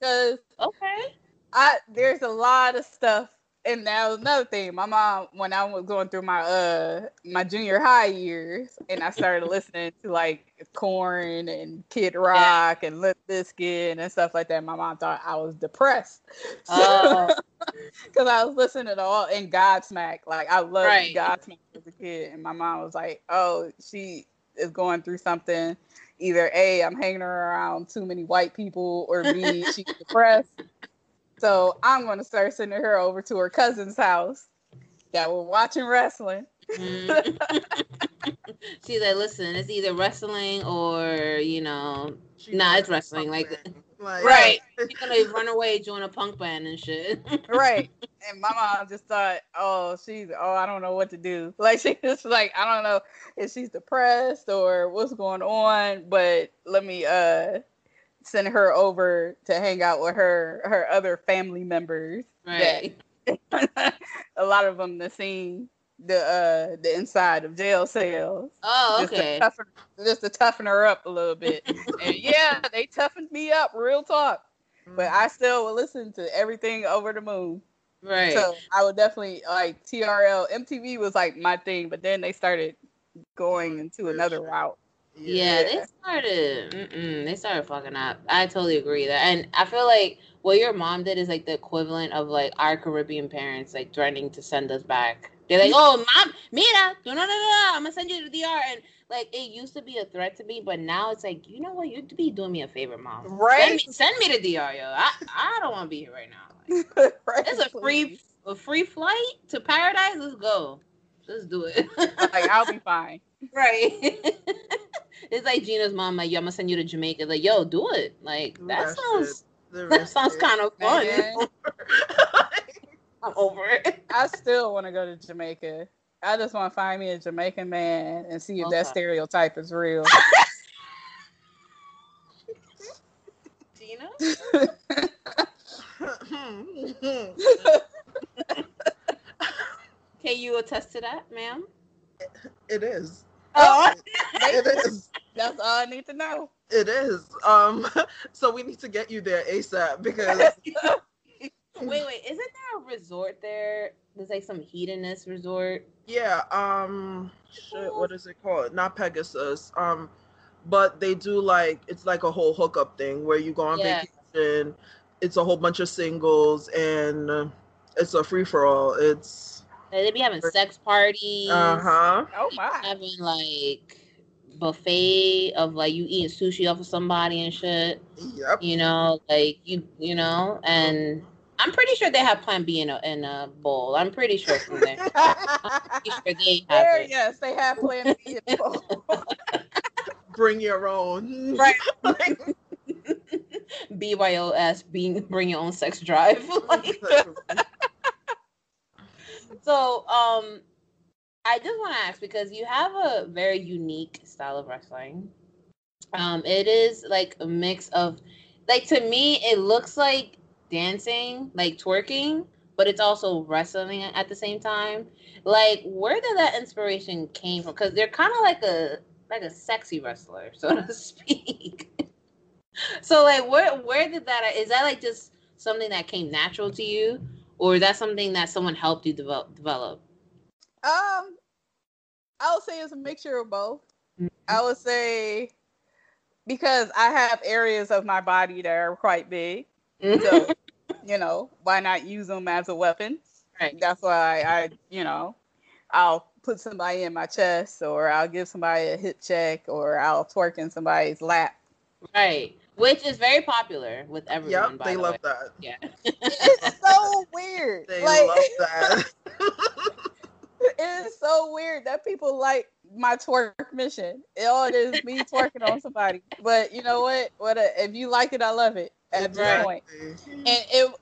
Because okay. I there's a lot of stuff, and that was another thing. My mom, when I was going through my uh my junior high years, and I started listening to like Korn and Kid Rock and Limp Bizkit and stuff like that. My mom thought I was depressed. Because I was listening to all and Godsmack. Like I loved Right. Godsmack as a kid, and my mom was like, "Oh, she is going through something. Either A, I'm hanging around too many white people, or B, she's depressed." So I'm going to start sending her over to her cousin's house that were watching wrestling. Mm. She's like, listen, it's either wrestling or you know, nah, it's wrestling. Like, Like, right? You're gonna run away, join a punk band and shit. right. And my mom just thought, oh, she's, oh, I don't know what to do. Like, she just like, I don't know if she's depressed or what's going on, but let me uh send her over to hang out with her her other family members. Right. That, a lot of them have seen the uh the inside of jail cells. Oh, Just okay. to toughen, just to toughen her up a little bit. and yeah, they toughened me up, real talk. But I still would listen to everything over the moon. Right. So I would definitely like TRL. MTV was like my thing, but then they started going into another route. Yeah, they started. Mm-mm, they started fucking up. I totally agree that, and I feel like what your mom did is like the equivalent of like our Caribbean parents like threatening to send us back. They're like, "Oh, mom, mira, no, no, no, no, I'm gonna send you to the DR." And like it used to be a threat to me, but now it's like, you know what? You'd be doing me a favor, mom. Right. Send me, send me to DR, yo. I, I don't want to be here right now. Like, it's a free a free flight to paradise. Let's go. Let's do it. like I'll be fine. Right. it's like Gina's mom, like, yo, I'm gonna send you to Jamaica. Like, yo, do it. Like, that, that sounds that sounds kind of fun. I'm over it. I still want to go to Jamaica. I just want to find me a Jamaican man and see if that stereotype is real. Gina? Can you attest to that, ma'am? it is. Oh, It is. That's all I need to know. It is. Um. So we need to get you there ASAP because wait, wait. Isn't there a resort there? There's like some hedonist resort. yeah. Um. Shit. What is it called? Not Pegasus. Um. But they do like it's like a whole hookup thing where you go on Yeah. vacation. It's a whole bunch of singles and it's a free for all. It's Like, they be having sex parties. uh huh. Oh my. Having like buffet of like you eating sushi off of somebody and shit. Yep. You know, like you, you know, and I'm pretty sure they have Plan B in a in a bowl. I'm pretty sure from there. I'm sure they have There, it. yes, they have Plan B. Bring your own. Right. BYOS, being bring your own sex drive. Like- so, um, I just want to ask because you have a very unique style of wrestling. Um, it is like a mix of, like to me, it looks like dancing, like twerking, but it's also wrestling at the same time. Like, where did that inspiration came from? Because they're kind of like a like a sexy wrestler, so to speak. so, like, where where did that? Is that like just something that came natural to you, or is that something that someone helped you develop? Develop? Um, I would say it's a mixture of both. I would say because I have areas of my body that are quite big, so you know why not use them as a weapon? Right. That's why I, you know, I'll put somebody in my chest, or I'll give somebody a hip check, or I'll twerk in somebody's lap. Right. Which is very popular with everyone. Yep. They the love way. that. Yeah. It's so weird. They like, love that. It is so weird that people like my twerk mission. It all it is me twerking on somebody. But you know what? What a, if you like it, I love it. At this Right. point, and it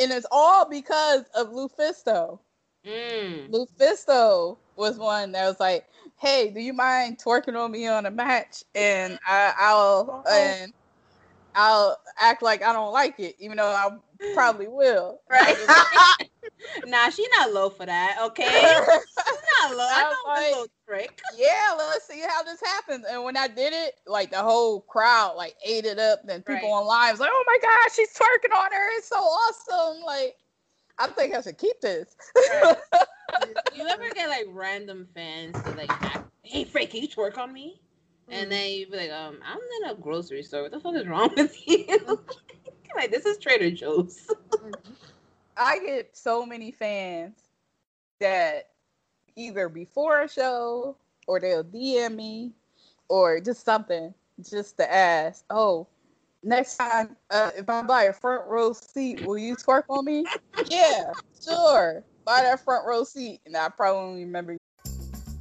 and it's all because of Lufisto. Mm. Lufisto was one that was like, "Hey, do you mind twerking on me on a match?" And I, I'll and I'll act like I don't like it, even though I probably will. Right? nah, she not low for that. Okay, she's not low. I I know like, little trick. yeah, let's see how this happens. And when I did it, like the whole crowd like ate it up. Then people Right. online was like, "Oh my gosh, she's twerking on her! It's so awesome!" Like, I think I should keep this. You ever get like random fans to like, act, "Hey, Frank, can you twerk on me?" And then you be like, "Um, I'm in a grocery store. What the fuck is wrong with you?" like, this is Trader Joe's. I get so many fans that either before a show or they'll DM me or just something just to ask, oh, next time uh, if I buy a front row seat, will you twerk on me? yeah, sure. Buy that front row seat. And I probably remember.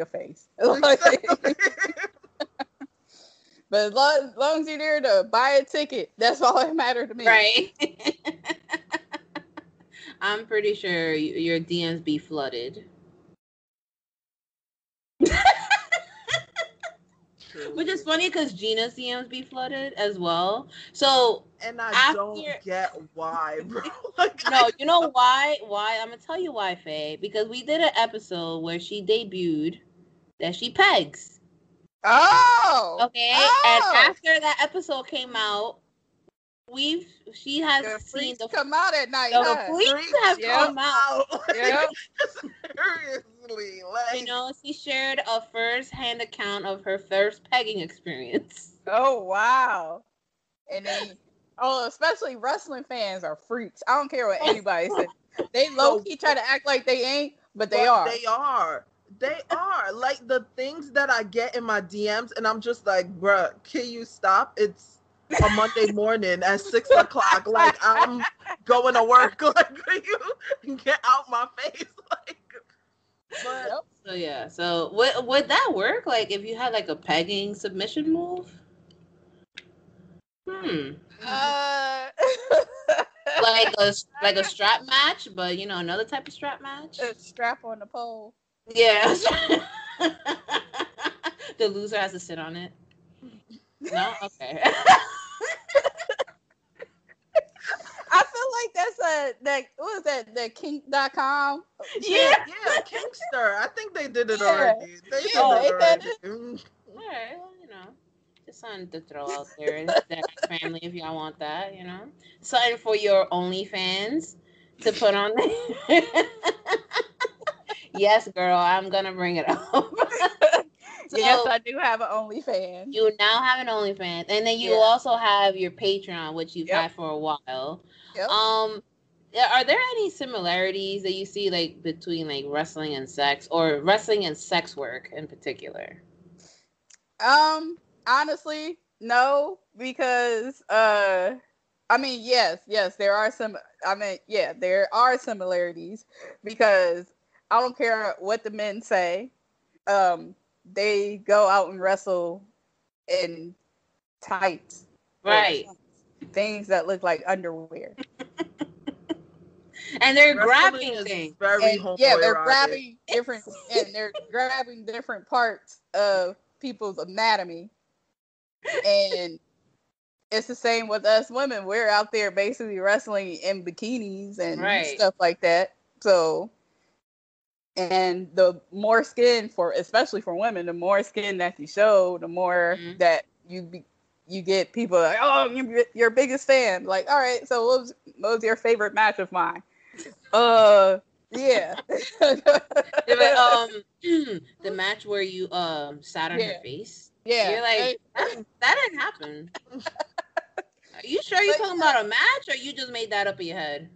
Your face. but as long, as long as you're there to buy a ticket, that's all that matters to me. Right. I'm pretty sure your DMs be flooded. Which is funny because Gina's DMs be flooded as well. So And I After- don't get why, bro. Like, no, you know why? Why? I'm gonna tell you why, Faye. Because we did an episode where she debuted that she pegs. Oh. Okay. Oh. And after that episode came out, we've she has The seen the come out at night. the huh? freaks have Yep. come out. Yep. Oh. Seriously, like You know, she shared a first-hand account of her first pegging experience. Oh wow. And then oh, especially wrestling fans are freaks. I don't care what anybody says. They oh, low key try to act like they ain't, but they But are. They are. They are. Like the things that I get in my DMs, and I'm just like, bruh, can you stop? It's a Monday morning at six o'clock. Like I'm going to work. Like can you get out my face? Like but So yeah, so would would that work? Like if you had like a pegging submission move? Hmm. Uh, Like a like a strap match, but you know another type of strap match. a strap on the pole. Yeah. the loser has to sit on it. No, okay. I feel like that's a that what is that the kink.com? yeah. yeah, Kingster. I think they did it Yeah. already. They did Yeah, it already. did Mm. All right, well, you know, just something to throw out there. That family, if y'all want that, you know, something for your OnlyFans to put on there. Yes, girl, I'm gonna bring it up. So, yes, I do have an OnlyFans. You now have an OnlyFans, and then you Yeah. also have your Patreon, which you've Yep. had for a while. Yep. Um, are there any similarities that you see like between like wrestling and sex, or wrestling and sex work in particular? Um, honestly, no, because uh I mean, yes, yes, there are some I mean, yeah, there are similarities because I don't care what the men say. Um, they go out and wrestle in tights. Right. Things that look like underwear. And they're Wrestling grabbing things. Very And, yeah, they're grabbing different and they're grabbing different parts of people's anatomy. And it's the same with us women. We're out there basically wrestling in bikinis and Right. stuff like that. So and the more skin for especially for women, the more skin that you show, the more Mhm. that you be, you get people like, oh, you're your biggest fan. Like, all right, so what was, what was your favorite match of mine? Uh, yeah. But, um, the match where you um sat on Yeah. her face. yeah. You're like that, that didn't happen. Are you sure you're talking about a match, or you just made that up in your head?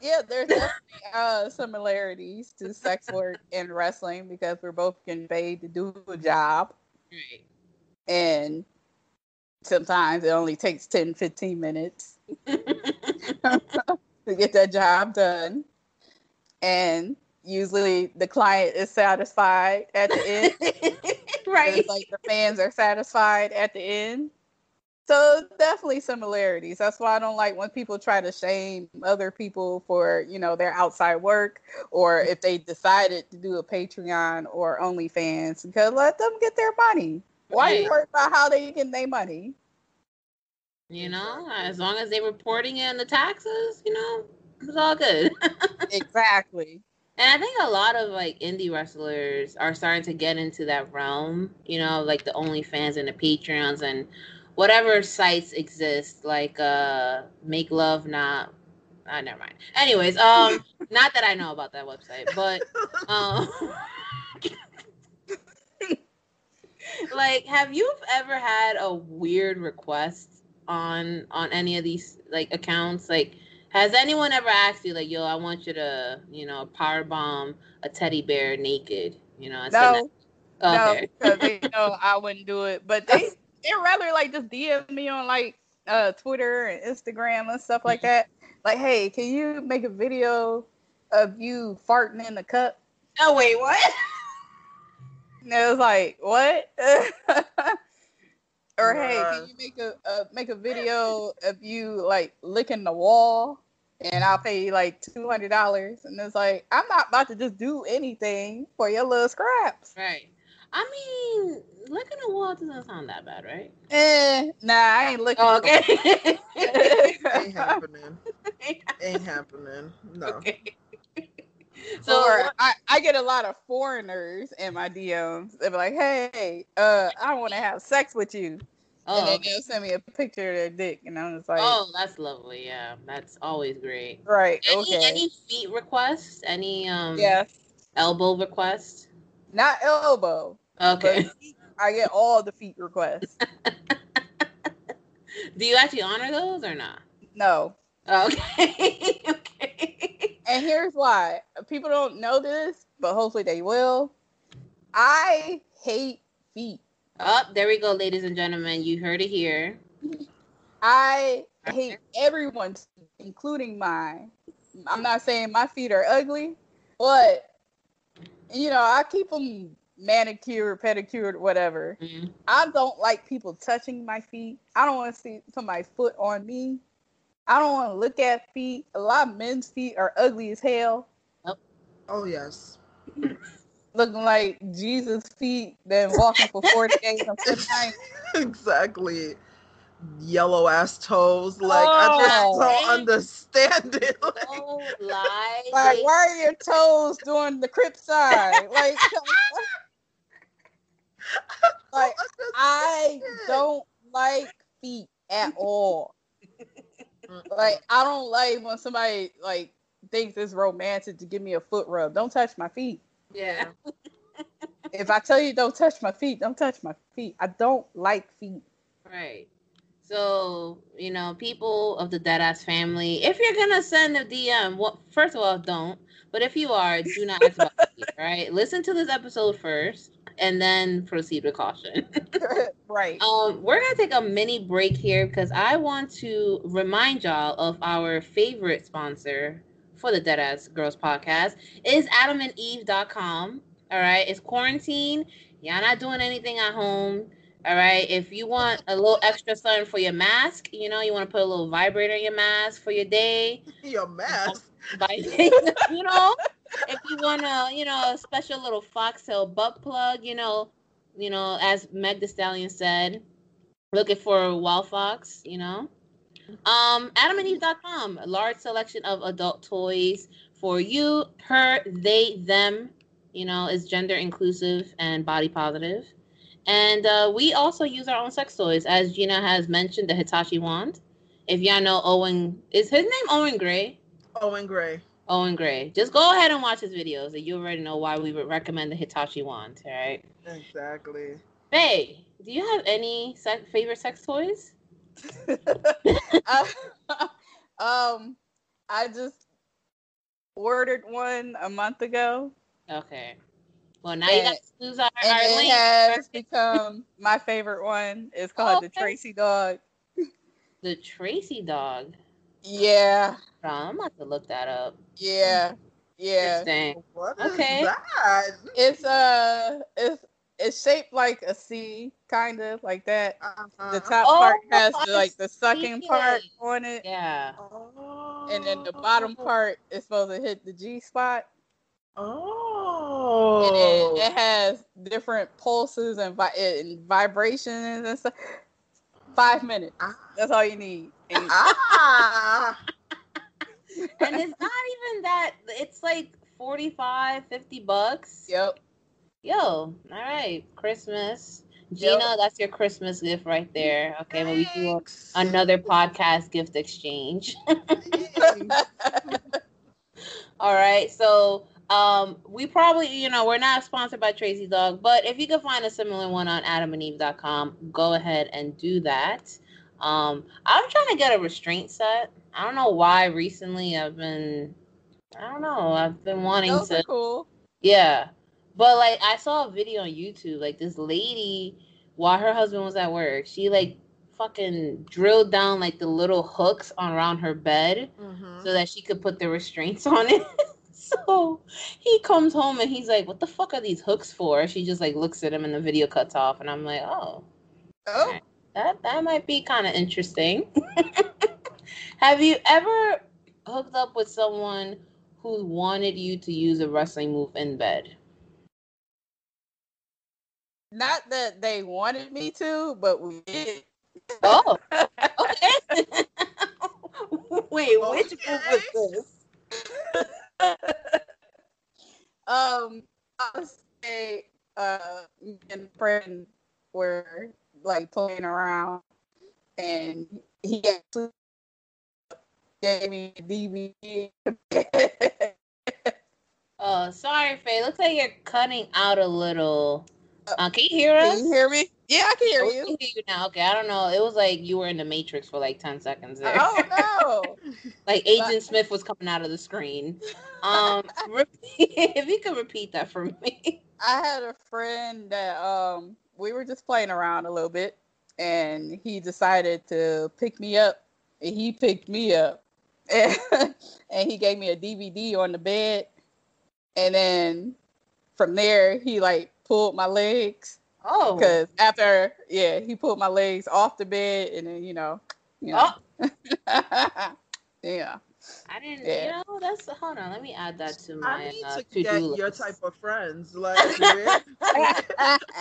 Yeah, there's definitely uh, similarities to sex work and wrestling because we're both getting paid to do a job. Right. And sometimes it only takes 10, 15 minutes to get that job done. And usually the client is satisfied at the end. right. It's like the fans are satisfied at the end. So definitely similarities. That's why I don't like when people try to shame other people for, you know, their outside work or if they decided to do a Patreon or OnlyFans because let them get their money. Why Right. you worry about how they get their money? You know, as long as they're reporting in the taxes, you know, it's all good. exactly. And I think a lot of like indie wrestlers are starting to get into that realm, you know, like the OnlyFans and the Patreons and whatever sites exist, like uh Make Love Not uh, never mind. Anyways, um not that I know about that website, but um like have you ever had a weird request on on any of these like accounts like has anyone ever asked you like yo i want you to you know power bomb a teddy bear naked you know No, that- okay no, because they know I wouldn't do it. But they they rather like just DM me on like uh Twitter and Instagram and stuff like that. Like, hey, can you make a video of you farting in the cup? oh wait what And it was like, what? or hey, can you make a uh, make a video of you like licking the wall? And I'll pay you like two hundred dollars. And it's like, I'm not about to just do anything for your little scraps. right i mean licking a wall doesn't sound that bad right Eh, nah, I ain't looking. oh, okay Ain't happening. Ain't happening. No. okay So so I, I get a lot of foreigners in my DMs. They're like, "Hey, uh, I want to have sex with you," and oh, then they'll send me a picture of their dick, and I'm just like, oh that's lovely yeah that's always great "Right, any, okay, any feet requests any um yeah, elbow requests not elbow, okay feet, I get all the feet requests. Do you actually honor those or not? No, Okay. okay. and here's why: people don't know this, but hopefully they will. I hate feet. Oh, there we go, ladies and gentlemen. You heard it here. I hate everyone's, including mine. I'm not saying my feet are ugly, but you know, I keep them manicured, pedicured, whatever. Mhm. I don't like people touching my feet. I don't want to see somebody's foot on me. I don't want to look at feet. A lot of men's feet are ugly as hell, Oh yes. looking like Jesus' feet, then walking for 40 days and 40 nights. exactly. Yellow ass toes. Like I just Oh. don't understand it. Like, No lie. Like, like- why are your toes doing the crip side? Like, like I don't like feet at all. Like, I don't like when somebody like thinks it's romantic to give me a foot rub. Don't touch my feet. Yeah. If I tell you don't touch my feet, don't touch my feet. I don't like feet. Right. So, you know, people of the Deadass family, if you're gonna send a DM, well, first of all, don't. But if you are, do not ask about it, all right? Listen to this episode first and then proceed with caution. right. Um, we're gonna take a mini break here because I want to remind y'all of our favorite sponsor for the Deadass Girls podcast is adamandeve.com. All right, it's quarantine. Y'all not doing anything at home. All right, if you want a little extra something for your mask, you know, you want to put a little vibrator in your mask for your day. your mask. You know, if you want to, you know, a special little foxtail butt plug, you know, you know, as Meg The Stallion said, looking for a wild fox, you know. Um, adamandeve.com, a large selection of adult toys for you, her, they, them, you know, is gender inclusive and body positive. And uh, we also use our own sex toys, as Gina has mentioned, the Hitachi wand. If y'all know Owen, is his name Owen Gray? Owen Gray. Owen Gray. Just go ahead and watch his videos, and you already know why we would recommend the Hitachi wand. All right. Exactly. Faye, do you have any se- favorite sex toys? I- um, I just ordered one a month ago. Okay. Well, now you got to use our, and our it link. has become my favorite one. It's called the Okay. Tracy Dog. The Tracy dog. Yeah, Hold I'm about to look that up. yeah, yeah. Interesting. What is Okay. that? It's uh, it's it's shaped like a C, kind of like that. Uh-huh. The top Oh, part has the, like the sucking see part it. on it, Yeah. and then the bottom Oh. part is supposed to hit the G spot. Oh. It, it has different pulses and, vi- and vibrations and stuff. Five minutes. Ah. That's all you need. And ah. and it's not even that. It's like 45, 50 bucks. yep. Yo, all right, Christmas. Gina, that's your Christmas gift right there. Okay, we do another podcast gift exchange. All right, so um, we probably, you know, we're not sponsored by Tracy Dog, but if you can find a similar one on adamandeve.com, go ahead and do that. Um, I'm trying to get a restraint set. I don't know why recently I've been, I don't know, I've been wanting Those to. cool. Yeah. But like I saw a video on YouTube, like this lady while her husband was at work, she like fucking drilled down like the little hooks on around her bed Mhm. so that she could put the restraints on it. So he comes home and he's like, What the fuck are these hooks for? She just like looks at him and the video cuts off and I'm like, Oh, Oh, that that might be kind of interesting. Have you ever hooked up with someone who wanted you to use a wrestling move in bed? not that they wanted me to, but we did. Oh, okay. Wait, which move was this? um, I would say uh, me and a friend were like playing around, and he actually gave me a DDT. Oh, sorry, Faye. Looks like you're cutting out a little. Uh, can you hear us? Can you hear me? Yeah, I can hear Oh, you. can hear you now. Okay, I don't know. It was like you were in the Matrix for like ten seconds there. Oh no! like Agent Smith was coming out of the screen. Um, if you could repeat that for me. I had a friend that um we were just playing around a little bit and he decided to pick me up and he picked me up and, and he gave me a DDT on the bed and then from there he like pulled my legs Oh, because after yeah he pulled my legs off the bed and then you know you know yeah I didn't. Yeah. You know, that's hold on. Let me add that to I my need uh, to to get do your list. type of friends. Like, where,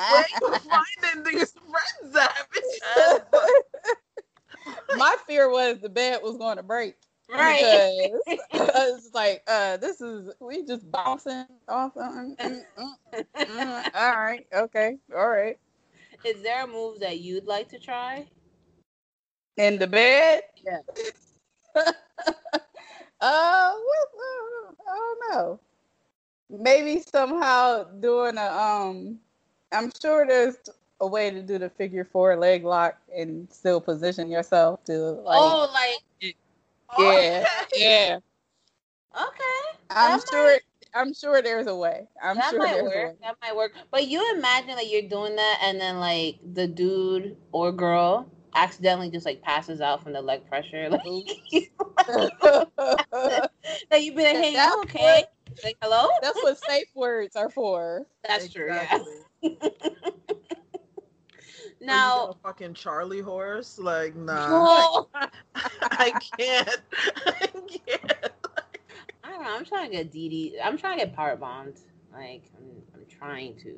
where you finding these friends at? My fear was the bed was going to break Right. it's like uh this is we just bouncing off mm, mm, mm, mm. all right okay all right Is there a move that you'd like to try? in the bed Yeah. uh what uh, i don't know maybe somehow doing a um i'm sure there's a way to do the figure four leg lock and still position yourself to like oh, like yeah yeah okay. i'm That sure i'm sure there's a way i'm that sure might there's a way work. That might work. But you imagine that you're doing that, and then like the dude or girl accidentally just like passes out from the leg pressure. Like, like you've been like, "Hey, you okay?" Like, hello. That's what safe words are for. That's true. Yeah. Exactly. Now, Are you fucking Charlie horse? Like, nah. no, I can't. I can't. I don't know. I'm trying to get DD. I'm trying to get power bomb. Like, I'm, I'm trying to.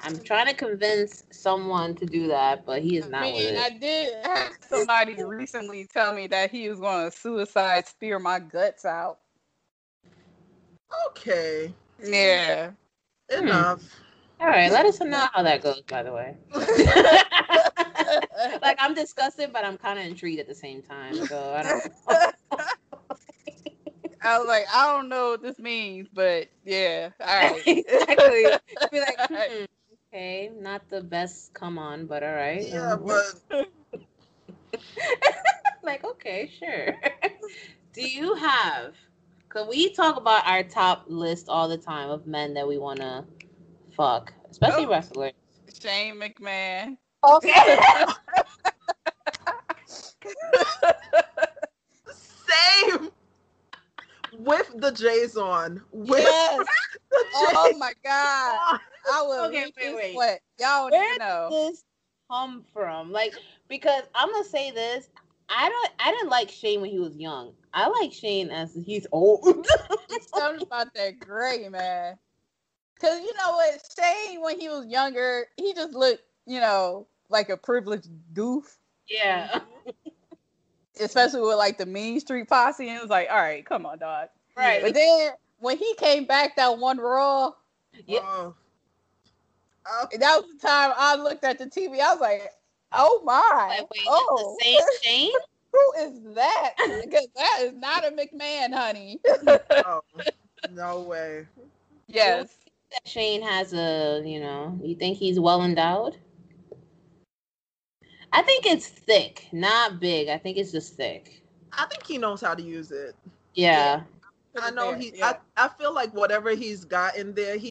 I'm trying to convince someone to do that, but he is I not with mean, it. I did have somebody recently tell me that he was going to suicide spear my guts out. Okay. Yeah. Enough. Hmm. All right, let us know how that goes. By the way, like I'm disgusted, but I'm kind of intrigued at the same time. So I don't. I was like, I don't know what this means, but yeah. All right. exactly. Be like, hmm, okay, not the best. Come on, but all right. Yeah, Um, but like okay, sure. Do you have Cause we talk about our top list all the time of men that we want to fuck, especially Oh. wrestlers. Shane McMahon. Okay. Same. With the J's on. With Yes. the Oh my god. I will Okay, leak wait, wait. sweat. Y'all don't Where know. did this come from? Like, because I'm gonna say this. I don't. I didn't like Shane when he was young. I like Shane as he's old. It's something about that gray man. Cause you know what, Shane when he was younger, he just looked, you know, like a privileged goof. yeah. Mm-hmm. Especially with like the Mean Street Posse, and it was like, all right, come on, dog. Right. But then when he came back that one Raw, Yeah. Oh, that was the time I looked at the TV. I was like, oh my, Like, wait, oh, the same Shane? who is that? Because that is not a McMahon, honey. oh, no way. yes. That Shane has a, you know, you think he's well endowed? I think it's thick, not big. I think it's just thick. I think he knows how to use it. Yeah. I know he. yeah. I, I feel like whatever he's got in there, he.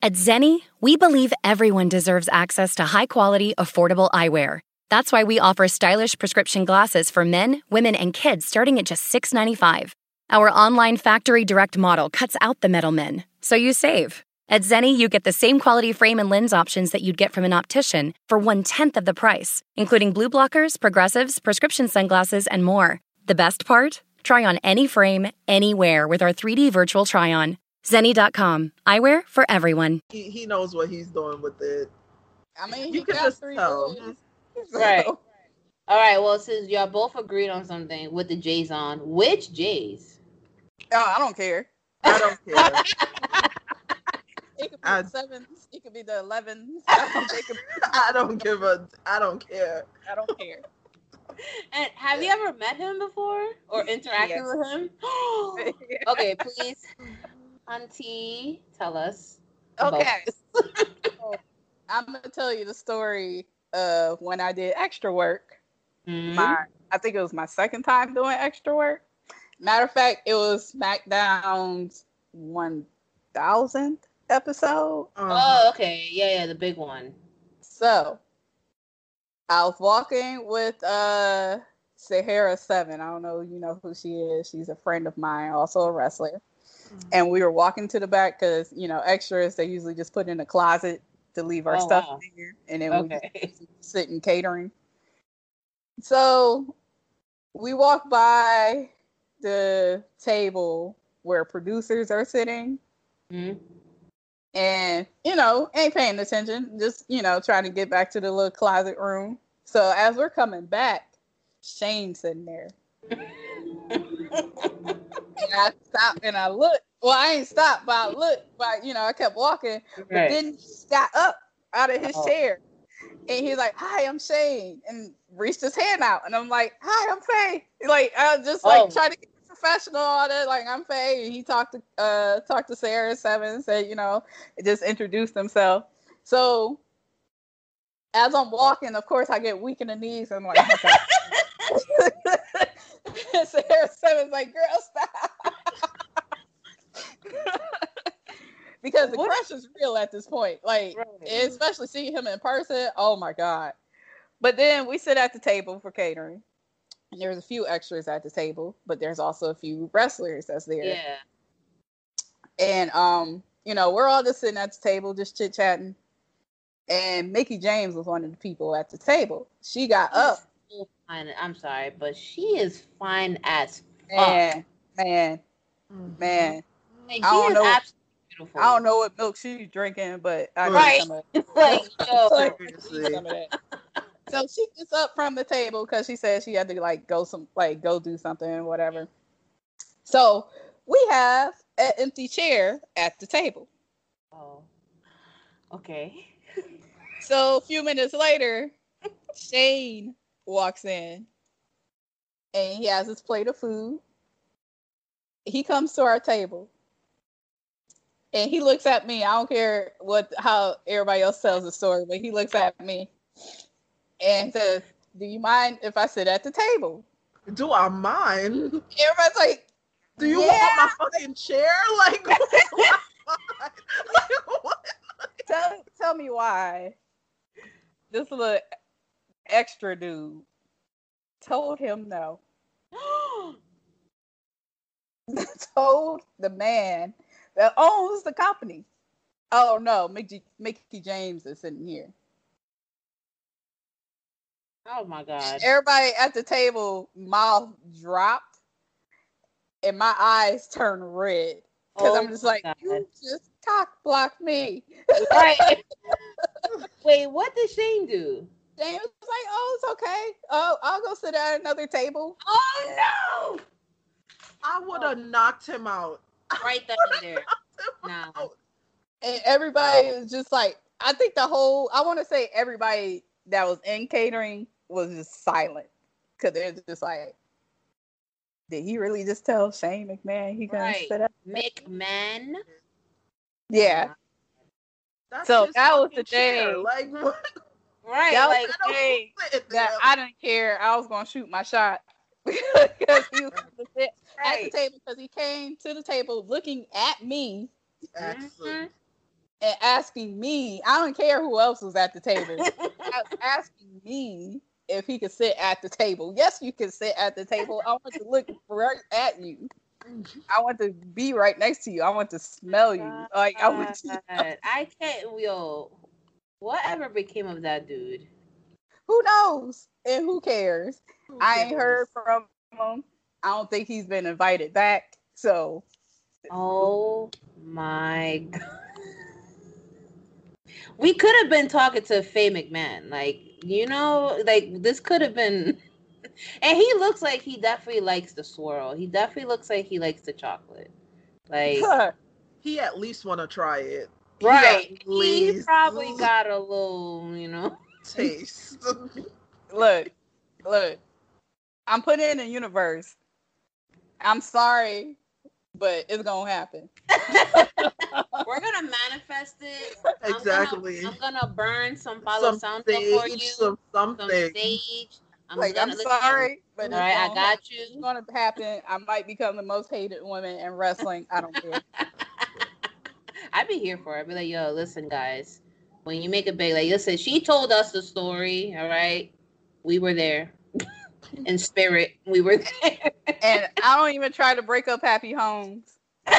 At Zenni, we believe everyone deserves access to high quality, affordable eyewear. That's why we offer stylish prescription glasses for men, women, and kids starting at just $6.95. Our online factory direct model cuts out the middlemen, so you save. At Zenni, you get the same quality frame and lens options that you'd get from an optician for one tenth of the price, including blue blockers, progressives, prescription sunglasses, and more. The best part? Try on any frame, anywhere with our 3D virtual try on. Zenni.com. Eyewear for everyone. He, he knows what he's doing with it. I mean, You he can got just three tell. boys. Right. All right. Well, since y'all both agreed on something with the J's on, which J's? Oh, I don't care. I don't care. It could be I- the sevens. It could be the elevens. I don't, I don't give a. I don't care. I don't care. And have you ever met him before or interacted Yes. with him? okay, please, Auntie, tell us. Okay. I'm gonna tell you the story of when I did extra work. Mhm. My, I think it was my second time doing extra work. Matter of fact, it was SmackDown's one thousandth episode. Uh, Oh, okay. Yeah, yeah, the big one. So I was walking with uh Sahara Se7en. I don't know you know who she is. She's a friend of mine, also a wrestler. And we were walking to the back because you know extras they usually just put in a closet to leave our Oh, stuff wow. there, and then we Okay. just sit in catering. So we walk by the table where producers are sitting, Mhm. and you know ain't paying attention just you know trying to get back to the little closet room so as we're coming back shane's sitting there and i stopped and i looked. Well i ain't stopped but i looked but you know i kept walking. But then he got up out of his Oh. chair. And he's like hi i'm shane and reached his hand out. And i'm like hi i'm faye. Like i was just like Oh. trying to get professional all that like i'm faye. And he talked to uh talked to Sahara Seven and said you know just introduced himself. So as i'm walking of course i get weak in the knees and i'm like oh. Sahara Seven's like girl stop. Because the What- crush is real at this point like Right. especially seeing him in person oh my god. But then we sit at the table for catering. And there's a few extras at the table but there's also a few wrestlers that's there. Yeah. and um you know we're all just sitting at the table just chit chatting and Mickie James was one of the people at the table. She got up fine. I'm sorry, but she is fine as fuck. man man mm-hmm. man Like, I don't she is know- absolutely beautiful. i don't know what milk she's drinking but i Right. need some of it. like, yo, Like, Seriously. some of that. So she gets up from the table because she said she had to like go some like go do something whatever. So we have an empty chair at the table. Oh. Okay. So a few minutes later, Shane walks in and he has his plate of food. He comes to our table and he looks at me. I don't care what how everybody else tells the story, but he looks at me and says, Do you mind if I sit at the table? Do I mind? Everybody's like, Do you yeah. want my fucking chair? Like, tell tell me why this little extra dude told him no. told the man that owns the company. Oh no, Mickie, Mickie James is sitting here. Oh my god. Everybody at the table mouth dropped and my eyes turned red. Because Oh I'm just like, my you just cock blocked me. Right. Wait, what did Shane do? James was like, oh, it's okay. Oh, I'll go sit at another table. Oh no! I would oh. have knocked him out. Right then and there. Nah. And everybody was just like, I think the whole, I want to say everybody that was in catering was just silent. Because they're just like, did he really just tell Shane McMahon he gonna Right. sit up? McMahon. Yeah. That's So that was the fucking day. Like, what? Right. That like the day Sit there. that I didn't care. I was gonna shoot my shot because he was gonna at the table because he came to the table looking at me Excellent. Mm-hmm. and asking me. I don't care who else was at the table. Asking me if he could sit at the table. Yes, you can sit at the table. I want to look right at you. Mm-hmm. I want to be right next to you. I want to smell you. Like I want oh, to. I can't. Yo, whatever became of that dude? Who knows? And who cares? Who I ain't heard from him. I don't think he's been invited back. So Oh my god. We could have been talking to Faye McMahon. Like, you know, like this could have been and he looks like he definitely likes the swirl. He definitely looks like he likes the chocolate. Like He at least want to try it. Right. He He probably got a little, you know. taste. look, look. I'm putting in the universe. I'm sorry, but it's gonna happen. We're gonna manifest it. Exactly. I'm gonna, I'm gonna burn some follow Some sound stuff for you. some Some something. sage. I'm like I'm sorry, but All right, I gonna got It's gonna happen. I might become the most hated woman in wrestling. I don't care. I'd be here for it. I'd be like, yo, listen, guys. When you make a big, like listen, she told us the story. All right, we were there in spirit. We were there. and I don't even try to break up happy homes.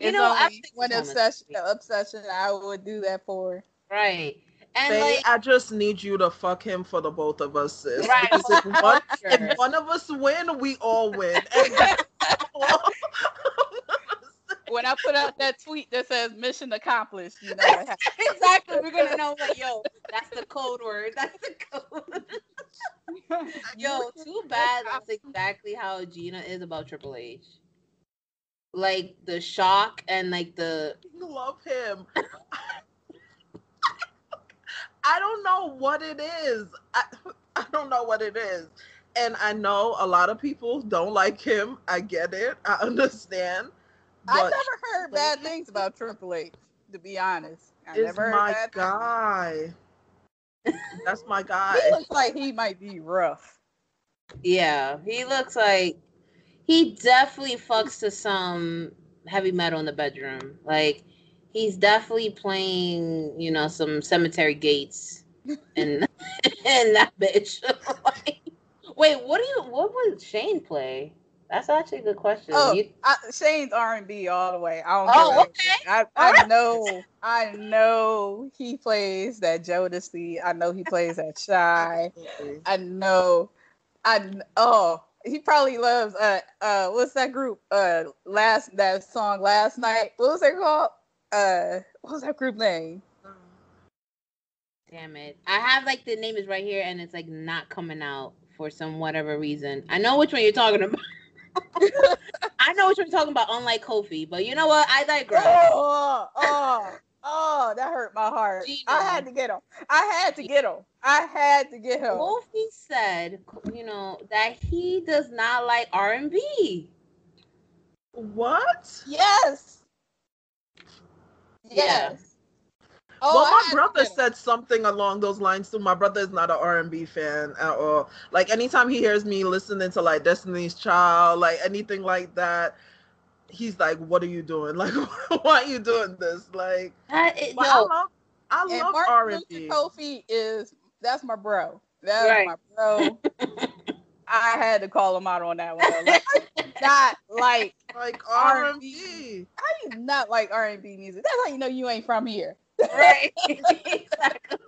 You it's know, I only think one it's obsession, obsession I would do that for. right. And Faye, like, I just need you to fuck him for the both of us, sis. Right, Because if one, sure. if one of us win, we all win. And When I put out that tweet that says "Mission accomplished," you know exactly, we're gonna know what. Yo, that's the code word. That's the code. Yo, too bad. That's exactly how Gina is about Triple H. Like the shock and like the love him. I don't know what it is. I, I don't know what it is. And I know a lot of people don't like him. I get it. I understand. I But never heard bad things about Triple H. To be honest, I is never heard my bad. guy. That's my guy. He looks like he might be rough. yeah, he looks like he definitely fucks to some heavy metal in the bedroom. Like he's definitely playing, you know, some cemetery gates and and that bitch. Like, wait, what do you? What would Shane play? That's actually a good question. Oh, You- I, Shane's R and B all the way. I don't Oh, okay. I, I right. know, I know he plays that Jodeci. I know he plays that Shai. I know, I oh he probably loves uh uh what's that group uh last that song last night what was it called uh what was that group name Damn it. I have like the name is right here and it's like not coming out for some whatever reason. I know which one you're talking about. I know what you're talking about, unlike Kofi, but you know what? I digress. Oh, oh, oh, that hurt my heart. I had to get him. I had to get him. I had to get him. Kofi said, you know, that he does not like R and B. What? Yes. Yes. Oh, well, I my brother get said something along those lines too. My brother is not an R and B fan at all. Like anytime he hears me listening to like Destiny's Child, like anything like that, he's like, "What are you doing? Like, why are you doing this?" Like, uh, That is, but I love, I love R and B. Kofi is that's my bro. That's Right. my bro. I had to call him out on that one. though. Like, not like Like R and R&B. B. I do not like R and B music. That's how you know you ain't from here. Right? exactly.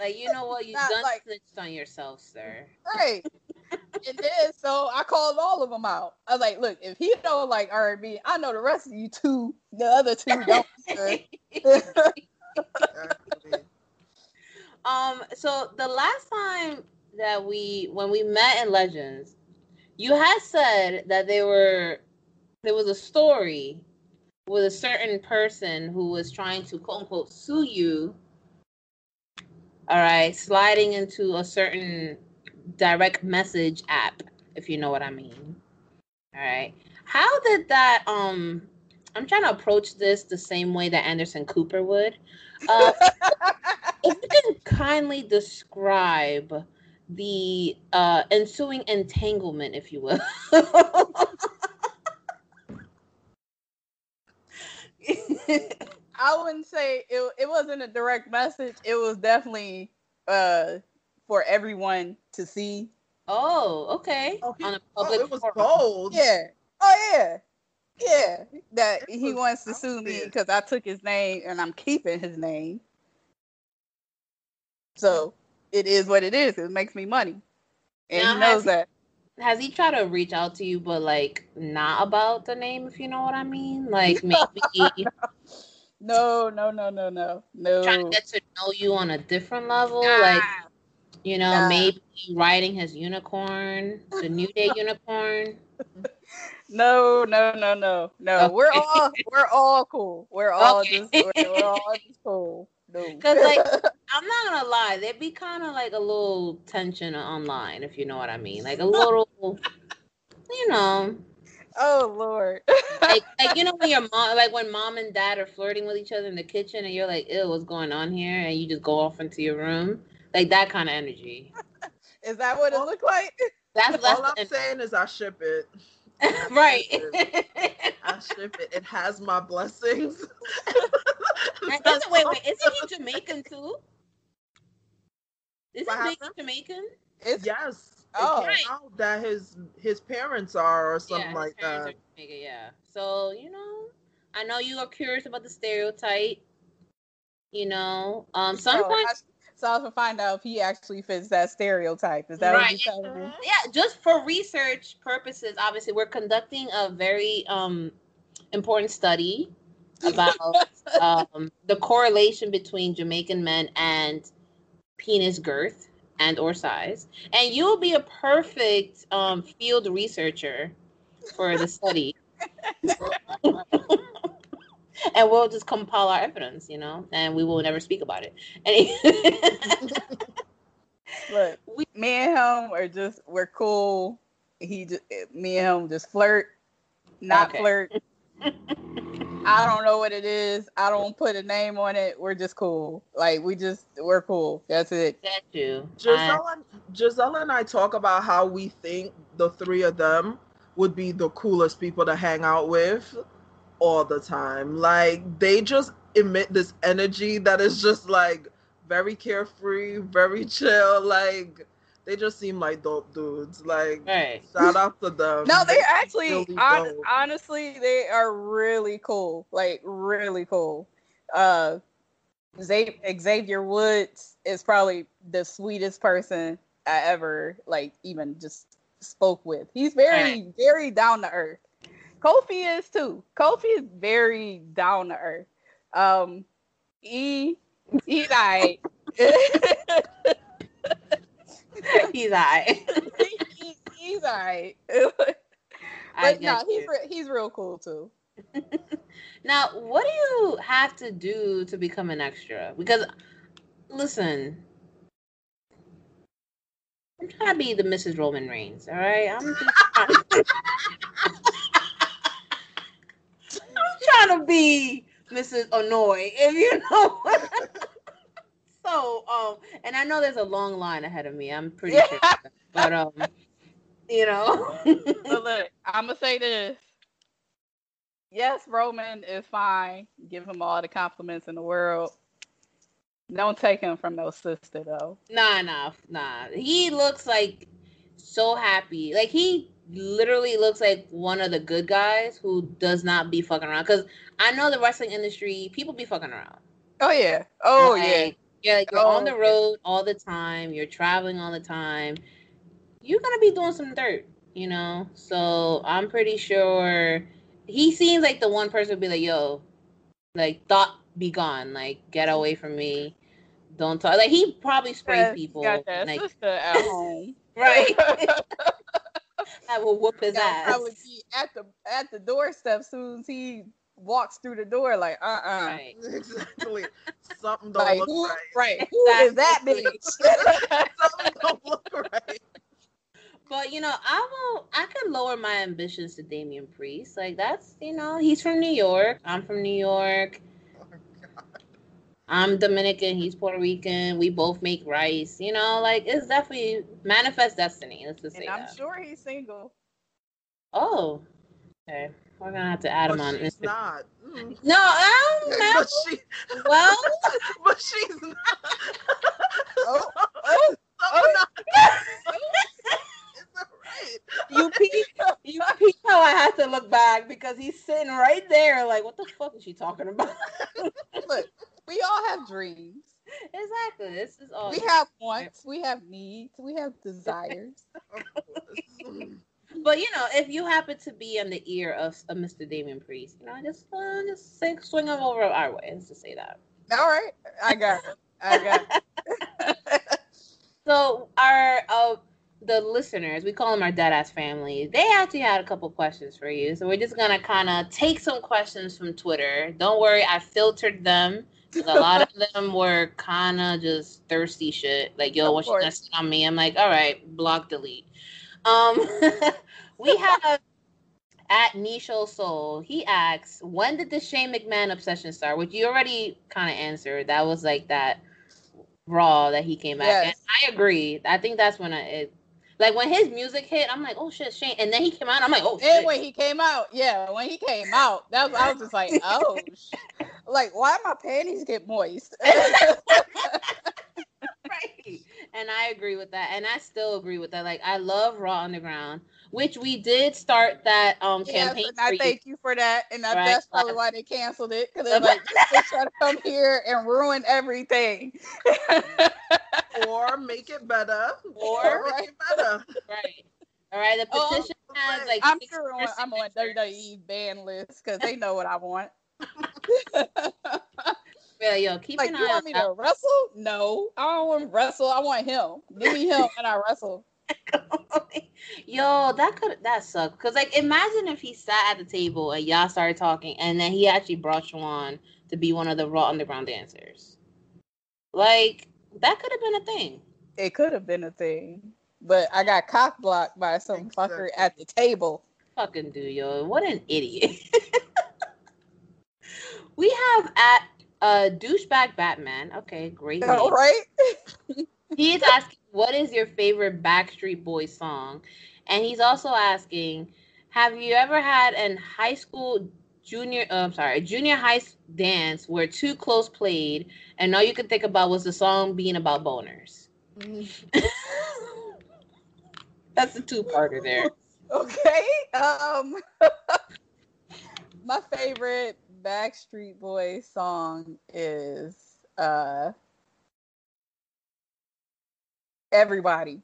like you know what? You Not done like- snitched on yourself, sir. Right. and then So I called all of them out. I was like, look, if he don't like R and B, I know the rest of you two, the other two don't. Um, so the last time that we when we met in Legends, you had said that there were there was a story with a certain person who was trying to quote unquote sue you. All right, sliding into a certain direct message app, if you know what I mean. All right. How did that um I'm trying to approach this the same way that Anderson Cooper would. Uh, if you can kindly describe the uh, ensuing entanglement, if you will. I wouldn't say it. It wasn't a direct message. It was definitely uh for everyone to see. oh, okay. Oh, he- On a Oh, public it was forum. bold. Yeah. Oh yeah. Yeah. That It he wants to sue me because I took his name and I'm keeping his name. So it is what it is. It makes me money, and Now, he knows has- that. Has he tried to reach out to you, but like not about the name, if you know what I mean? Like maybe No, no, no, no, no, no. trying to get to know you on a different level, like you know, Nah. maybe riding his unicorn, the New Day unicorn. No, no, no, no, no. Okay. We're all we're all cool. We're all Okay. just we're, we're all just cool. No. Cause like I'm not gonna lie, there'd be kind of like a little tension online, if you know what I mean, like a little, you know, oh Lord. like like you know when your mom, like when mom and dad are flirting with each other in the kitchen, and you're like, "Ew, what's going on here?" and you just go off into your room, like that kind of energy. Is that what it looked like? That's that's All I'm the- saying is I ship it. right. I ship it. It has my blessings. And That's isn't, wait, wait, isn't he Jamaican too? Isn't What Big happened? Jamaican? It's Yes. Oh. it came out that his his parents are or something yeah, like that. Jamaican, yeah. So you know, I know you are curious about the stereotype. You know, um, so, sometimes I, so I was to find out if he actually fits that stereotype. Is that what Right. you're telling me? yeah, just for research purposes, obviously, we're conducting a very um important study about um the correlation between Jamaican men and penis girth and or size. And you'll be a perfect um field researcher for the study. and we'll just compile our evidence, you know, and we will never speak about it. And Look, we, me and him are just we're cool. He just me and him just flirt, not Okay. flirt. I don't know what it is. I don't put a name on it. We're just cool. Like we just we're cool. That's it. that you. Giselle and, Giselle and I talk about how we think the three of them would be the coolest people to hang out with all the time. Like they just emit this energy that is just like very carefree, very chill. Like they just seem like dope dudes. Like Right. shout out to them. No, they're actually really hon- dope. honestly they are really cool. Like really cool. Uh Xavier, Xavier Woods is probably the sweetest person I ever like even just spoke with. He's very very down to earth. Kofi is too. Kofi is very down to earth. Um he he's alright. He's I. he, he's all all right. I but no, he's re- he's real cool too. Now, what do you have to do to become an extra? Because, listen, I'm trying to be the Mrs. Roman Reigns. All right, I'm just trying. I'm trying to be Mrs. Anoa'i, if you know. so, um, and I know there's a long line ahead of me. I'm pretty sure, but um, you know. But look, I'm gonna say this. Yes, Roman is fine. Give him all the compliments in the world. Don't take him from no sister though. Nah, nah, nah. He looks like so happy. Like he literally looks like one of the good guys who does not be fucking around. Cause I know the wrestling industry, people be fucking around. Oh yeah. Oh Like, yeah. Yeah, like you're Oh, on the road all the time. You're traveling all the time. You're gonna be doing some dirt, you know. So I'm pretty sure he seems like the one person would be like, "Yo, like thought be gone. Like get away from me. Don't talk." Like he probably sprayed Yes, people. Got that like, sister at home. right. I will whoop his Gotta ass. probably be at the at the doorstep soon as he walks through the door. Like uh uh Right. Exactly. Something don't Like look who? right. Right. Who is that bitch? Something don't look right. But you know, I will. I could lower my ambitions to Damian Priest. Like that's you know, he's from New York. I'm from New York. Oh. I'm Dominican. He's Puerto Rican. We both make rice. You know, like it's definitely manifest destiny. Let's just say and I'm that. sure he's single. Oh, okay. We're gonna have to add him on. she's Instagram. not. Mm. No, I don't know. But she, Well, but she's not. Oh, oh, not. Is that right? you peep, you peep how I had to look back because he's sitting right there. Like, what the fuck is she talking about? Look, we all have dreams. exactly. This is all. We have wants. We have needs. We have desires. But you know, if you happen to be in the ear of, of Mr. Damian Priest, you know, just uh, just say, swing them over our way. Let's just say that. All right, I got it. I got it. So our uh, the listeners, we call them our dead ass family. They actually had a couple questions for you, so we're just gonna kind of take some questions from Twitter. Don't worry, I filtered them. A lot of them were kind of just thirsty shit. Like, yo, Of what you gonna course. sit on me? I'm like, all right, block, delete. Um, we have at Nisho Soul. He asks, when did the Shane McMahon obsession start? Which you already kind of answered. That was like that Raw that he came back. And I agree. I think that's when I, it, like when his music hit, I'm like, oh shit, Shane. And then he came out. I'm like, oh And when he came out, yeah, when he came out, that was, I was just like, oh, sh- like why my panties get moist? right. And I agree with that. And I still agree with that. Like I love Raw Underground, which we did start that um yes, campaign. and I for you. thank you for that, and I, Right. that's probably why they canceled it because they're like, they try to come here and ruin everything. or make it better. Or- make it better. Right. All right. The Oh, petition has like I'm sure on, I'm on signatures. WWE ban list because they know what I want. Be like, yo, keep like, an you eye on want me that. to wrestle? No, I don't want to wrestle. I want him. Give me him and I wrestle. Yo, that could that sucked. Cause like imagine if he sat at the table and y'all started talking and then he actually brought you on to be one of the Raw Underground dancers. Like that could have been a thing. It could have been a thing, but I got cock blocked by some fucker at the table. Fucking do yo. What an idiot. we have at uh douchebag Batman. Okay, great. All right. He's asking, what is your favorite Backstreet Boys song? And he's also asking, have you ever had an high school junior, uh, I'm sorry, a junior high dance where Too Close played and all you could think about was the song being about boners? That's a two-parter there. Okay. Um, my favorite Backstreet Boys song is uh, "Everybody."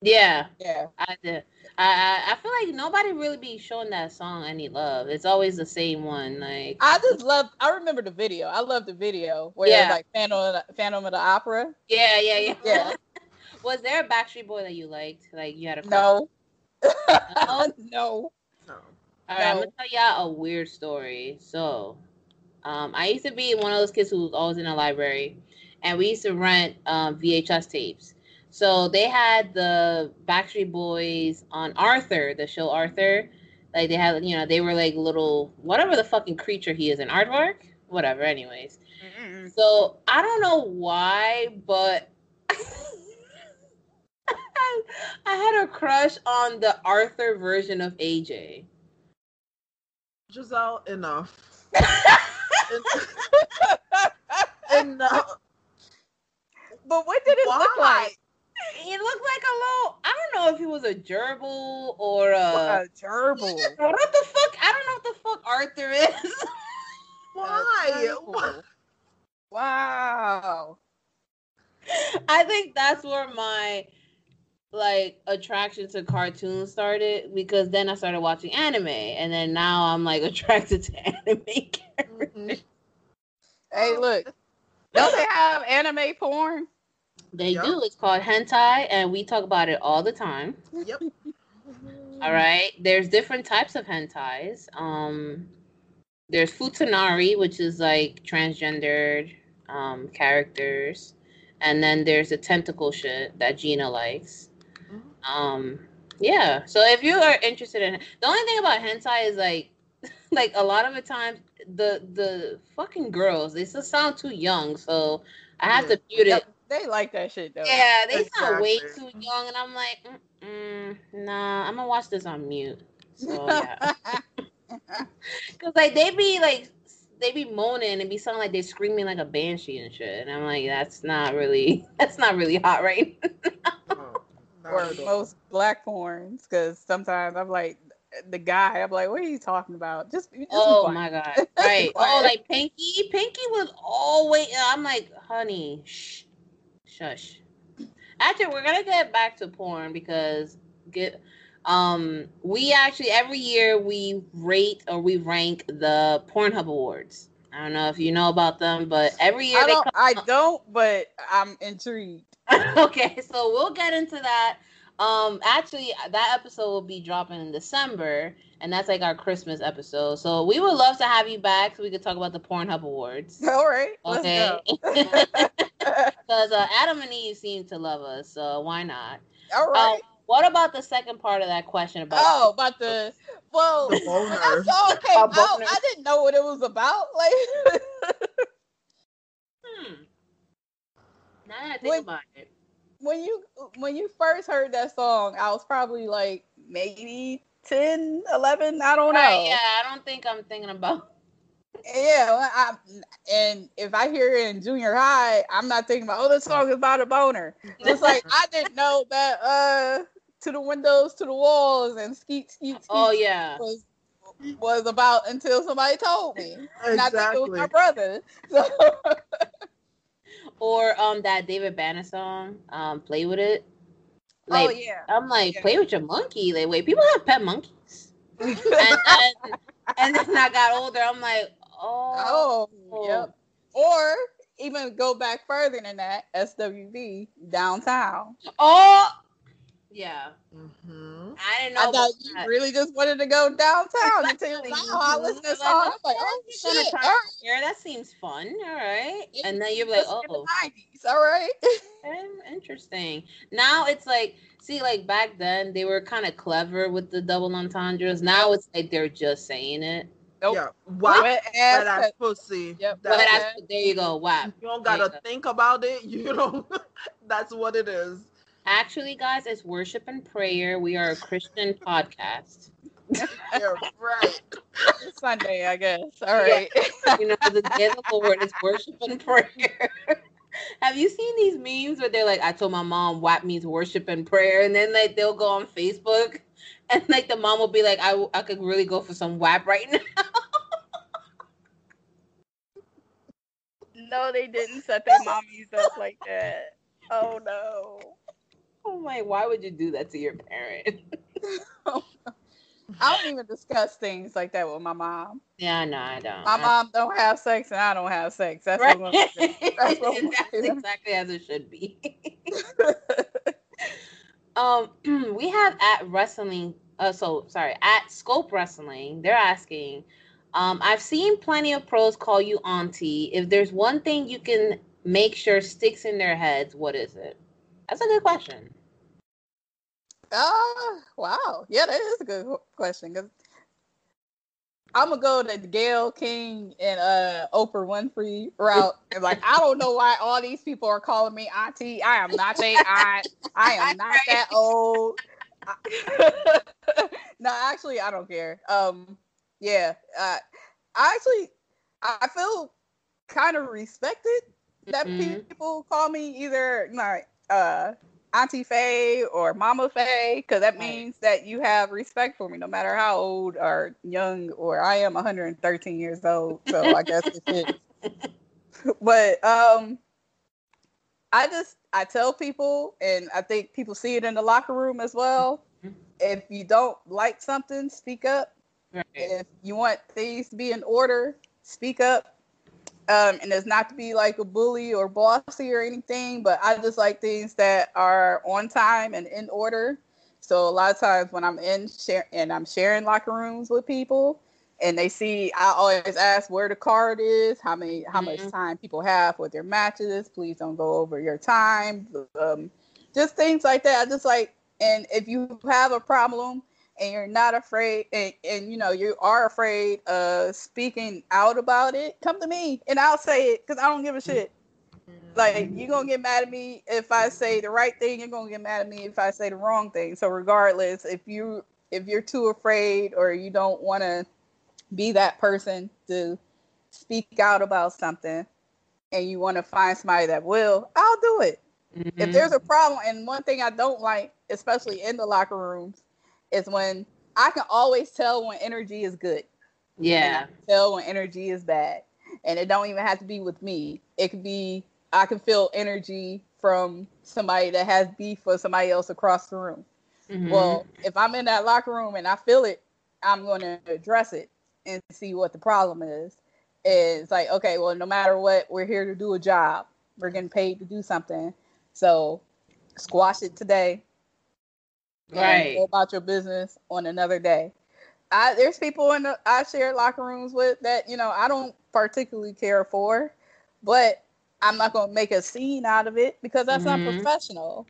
Yeah, Yeah. I did. I, I feel like nobody really be showing that song any love. It's always the same one. Like I just love. I remember the video. I love the video where Yeah. like Phantom of the, Phantom of the Opera. yeah, yeah, yeah. Yeah. Was there a Backstreet Boy that you liked? Like you had a crush No. No. no. All right, I'm gonna tell y'all a weird story. So, um, I used to be one of those kids who was always in the library, and we used to rent um, VHS tapes. So they had the Backstreet Boys on Arthur, the show Arthur. Like they had, you know, they were like little whatever the fucking creature he is in Aardvark, whatever. Anyways, so I don't know why, but I had a crush on the Arthur version of AJ. Giselle, enough. enough. But what did it look like? He looked like a little. I don't know if he was a gerbil or a. A gerbil. What the fuck? I don't know what the fuck Arthur is. Why? Wow. I think that's where my like attraction to cartoons started because then I started watching anime and then now I'm like attracted to anime characters. Hey, look. Don't they have anime porn? They do. It's called hentai and we talk about it all the time. Yep. All right. There's different types of hentais. Um, there's futanari, which is like transgendered um, characters, and then there's the tentacle shit that Gina likes. Um, yeah. So if you are interested in, the only thing about hentai is like, like a lot of the times the the fucking girls they still sound too young, so I have to mute it. Yep, They like that shit though. Yeah, they sound way too young, and I'm like, Mm-mm, nah, I'm gonna watch this on mute. So yeah, because like they be like they be moaning and be sounding like they're screaming like a banshee and shit, and I'm like, that's not really that's not really hot, right? Or most black porns, because sometimes I'm like the guy. I'm like, what are you talking about? Just, just oh quiet. my god, right? oh, like Pinky, Pinky was always. I'm like, honey, shh, shush. Actually, we're gonna get back to porn because get um we actually every year we rate or we rank the Pornhub awards. I don't know if you know about them, but every year I they don't, come I don't, but I'm intrigued. okay, so we'll get into that. Um, actually, that episode will be dropping in December, and that's like our Christmas episode. So we would love to have you back so we could talk about the Pornhub Awards. All right, Okay. Because uh, Adam and Eve seem to love us, so why not? All right. Um, what about the second part of that question about? Oh, about the well, The when boner. that song came out. I didn't know what it was about. Like, Hmm. Now that I think When- about it, when you when you first heard that song, I was probably like maybe 10, 11, I don't know. Right, yeah, I don't think I'm thinking about. Yeah, well, I, and if I hear it in junior high, I'm not thinking about oh, this song is about a boner. It's like I didn't know that uh to the windows, to the walls, and skeet skeet. skeet Oh yeah. was was about until somebody told me. And I think it was my brother. So Or um that David Banner song, um, play with it. Oh, Like, yeah. I'm like, Yeah. play with your monkey. Like, wait, people have pet monkeys. and, then, and then I got older. I'm like, oh, oh, yep. Or even go back further than that, SWV downtown. oh, yeah. Mm-hmm. Mm-hmm. I didn't know. I thought you that. really just wanted to go downtown until now I listen to this song. I'm like, oh shit, try all right. here. That seems fun. All right. And then you're like, Listen the oh, 90s, all right. interesting. Now it's like, see, like back then they were kind of clever with the double entendres. Now it's like they're just saying it. Nope. Yeah. Wow. Wet Wet ass ass pussy. Yep. But That's that's, there you go. Wow. You don't gotta go. think about it. You don't. That's what it is. Actually, guys, it's worship and prayer. We are a Christian podcast. Yeah, right. It's Sunday, I guess. All right. You know, the day of the Lord is worship and prayer. Have you seen these memes where they're like, I told my mom WAP means worship and prayer, and then like they'll go on Facebook and like the mom will be like, I, I could really go for some WAP right now. no, they didn't set their mommies up like that. Oh no. I'm like, why would you do that to your parent? I don't even discuss things like that with my mom. Yeah, no, I don't. My I- mom don't have sex and I don't have sex. That's Right. what That's That's what I'm exactly as it should be. Um, we have at wrestling. Uh, so sorry, at Scope Wrestling. They're asking. Um, I've seen plenty of pros call you auntie. If there's one thing you can make sure sticks in their heads, what is it? That's a good question. Ah, uh, wow. Yeah, that is a good question. Cause I'm gonna go the Gayle King and uh Oprah Winfrey route. And like, I don't know why all these people are calling me auntie. I am not their aunt. I am not that old. no, actually, I don't care. Um, yeah, uh, I actually I feel kind of respected that mm-hmm. people call me either like uh Auntie Faye or Mama Faye, because that means that you have respect for me, no matter how old or young or I am 113 years old. So I guess it's but um, I just I tell people, and I think people see it in the locker room as well. Mm-hmm. If you don't like something, speak up. Right. If you want things to be in order, speak up um, and it's not to be like a bully or bossy or anything, but I just like things that are on time and in order. So a lot of times when I'm in share and I'm sharing locker rooms with people, and they see, I always ask where the card is, how many, how mm-hmm. much time people have with their matches. Please don't go over your time. Um, just things like that. I just like, and if you have a problem and you're not afraid and, and you know you are afraid of speaking out about it come to me and i'll say it because i don't give a shit. Like you're gonna get mad at me if i say the right thing you're gonna get mad at me if i say the wrong thing. So regardless if you if you're too afraid or you don't want to be that person to speak out about something and you want to find somebody that will i'll do it. Mm-hmm. if there's a problem and one thing i don't like especially in the locker rooms is when I can always tell when energy is good. Yeah. tell when energy is bad. And it don't even have to be with me. It could be I can feel energy from somebody that has beef with somebody else across the room. Mm-hmm. Well, if I'm in that locker room and I feel it, I'm going to address it and see what the problem is. It's like, okay, well, no matter what, we're here to do a job. We're getting paid to do something. So squash it today right go about your business on another day I, there's people in the I share locker rooms with that you know I don't particularly care for, but I'm not going to make a scene out of it because that's mm-hmm. not professional.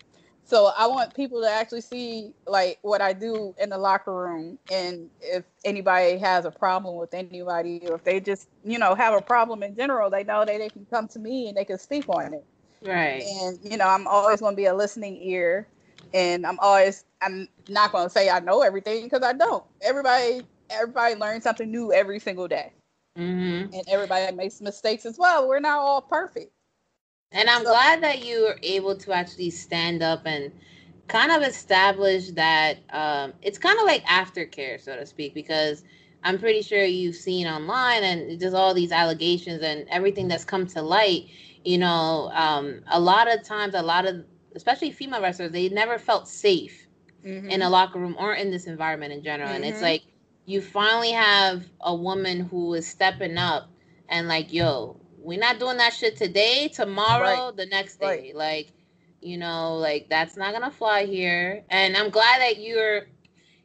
So I want people to actually see like what I do in the locker room, and if anybody has a problem with anybody, or if they just you know have a problem in general, they know that they can come to me and they can speak on it. Right. And you know I'm always going to be a listening ear and I'm always I'm not going to say I know everything because I don't. Everybody everybody learns something new every single day, mm-hmm. and everybody makes mistakes as well. We're not all perfect. And I'm so, glad that you were able to actually stand up and kind of establish that um, it's kind of like aftercare, so to speak, because I'm pretty sure you've seen online and just all these allegations and everything that's come to light. You know, um, a lot of times, a lot of especially female wrestlers, they never felt safe mm-hmm. in a locker room or in this environment in general. Mm-hmm. And it's mm-hmm. like you finally have a woman who is stepping up and like, yo, we're not doing that shit today, tomorrow, right. the next day. Right. Like, you know, like that's not gonna fly here. And I'm glad that you're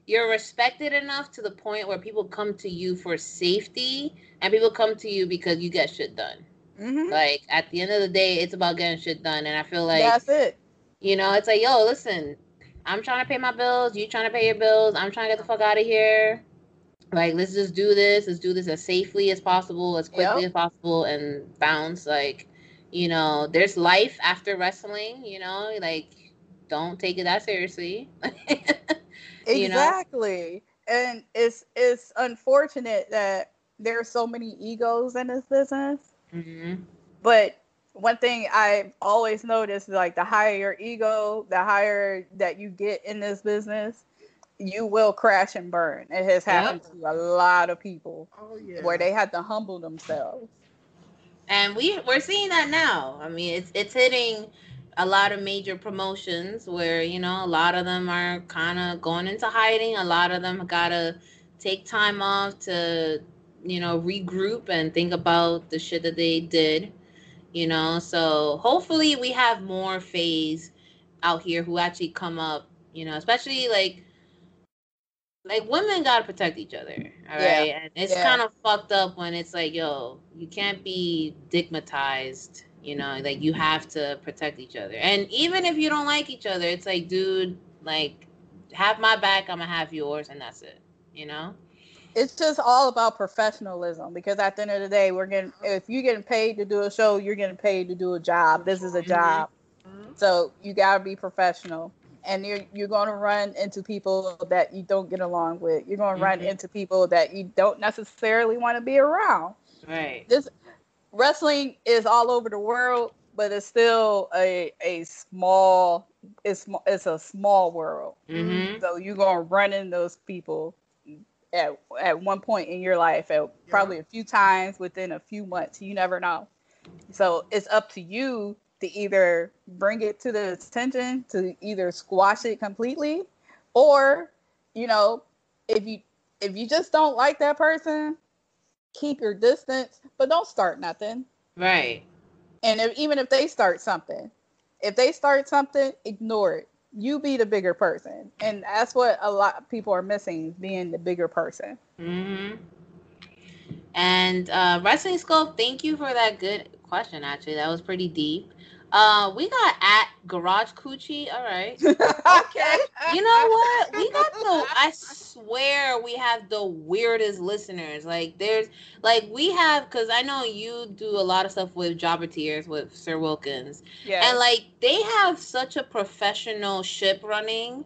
you're respected enough to the point where people come to you for safety and people come to you because you get shit done. Mm-hmm. Like at the end of the day, it's about getting shit done, and I feel like that's it. You know, it's like, yo, listen, I'm trying to pay my bills. You trying to pay your bills. I'm trying to get the fuck out of here. Like, let's just do this. Let's do this as safely as possible, as quickly yep. as possible, and bounce. Like, you know, there's life after wrestling. You know, like, don't take it that seriously. exactly. Know? And it's it's unfortunate that there are so many egos in this business. Mm-hmm. But one thing I've always noticed, like the higher your ego, the higher that you get in this business, you will crash and burn. It has happened yep. to a lot of people oh, yeah. where they had to humble themselves. And we we're seeing that now. I mean, it's it's hitting a lot of major promotions where you know a lot of them are kind of going into hiding. A lot of them gotta take time off to you know regroup and think about the shit that they did you know so hopefully we have more Fayes out here who actually come up You know, especially like like women gotta protect each other. All Yeah. right. And it's Yeah. kind of fucked up when it's like, yo, you can't be stigmatized. You know, like you have to protect each other. And even if you don't like each other, it's like, dude, like have my back, I'm gonna have yours, and that's it. You know? It's just all about professionalism because at the end of the day we're getting if you're getting paid to do a show you're getting paid to do a job. This is a mm-hmm. job. Mm-hmm. So you got to be professional. And you're you're going to run into people that you don't get along with. You're going to run mm-hmm. into people that you don't necessarily want to be around. Right. this wrestling is all over the world but it's still a a small it's it's a small world. Mhm. so you're going to run into those people at at one point in your life at probably a few times within a few months you never know. So it's up to you to either bring it to the attention to either squash it completely or you know if you if you just don't like that person keep your distance but don't start nothing. Right. and if, even if they start something if they start something ignore it you be the bigger person and that's what a lot of people are missing being the bigger person hmm And uh, Wrestling Scope, thank you for that good question. Actually, that was pretty deep. Uh, we got at Garage Coochie. All right. Okay. You know what? We got the. I swear we have the weirdest listeners. Like there's like we have because I know you do a lot of stuff with Jobber Tears with Sir Wilkins. yeah And like they have such a professional ship running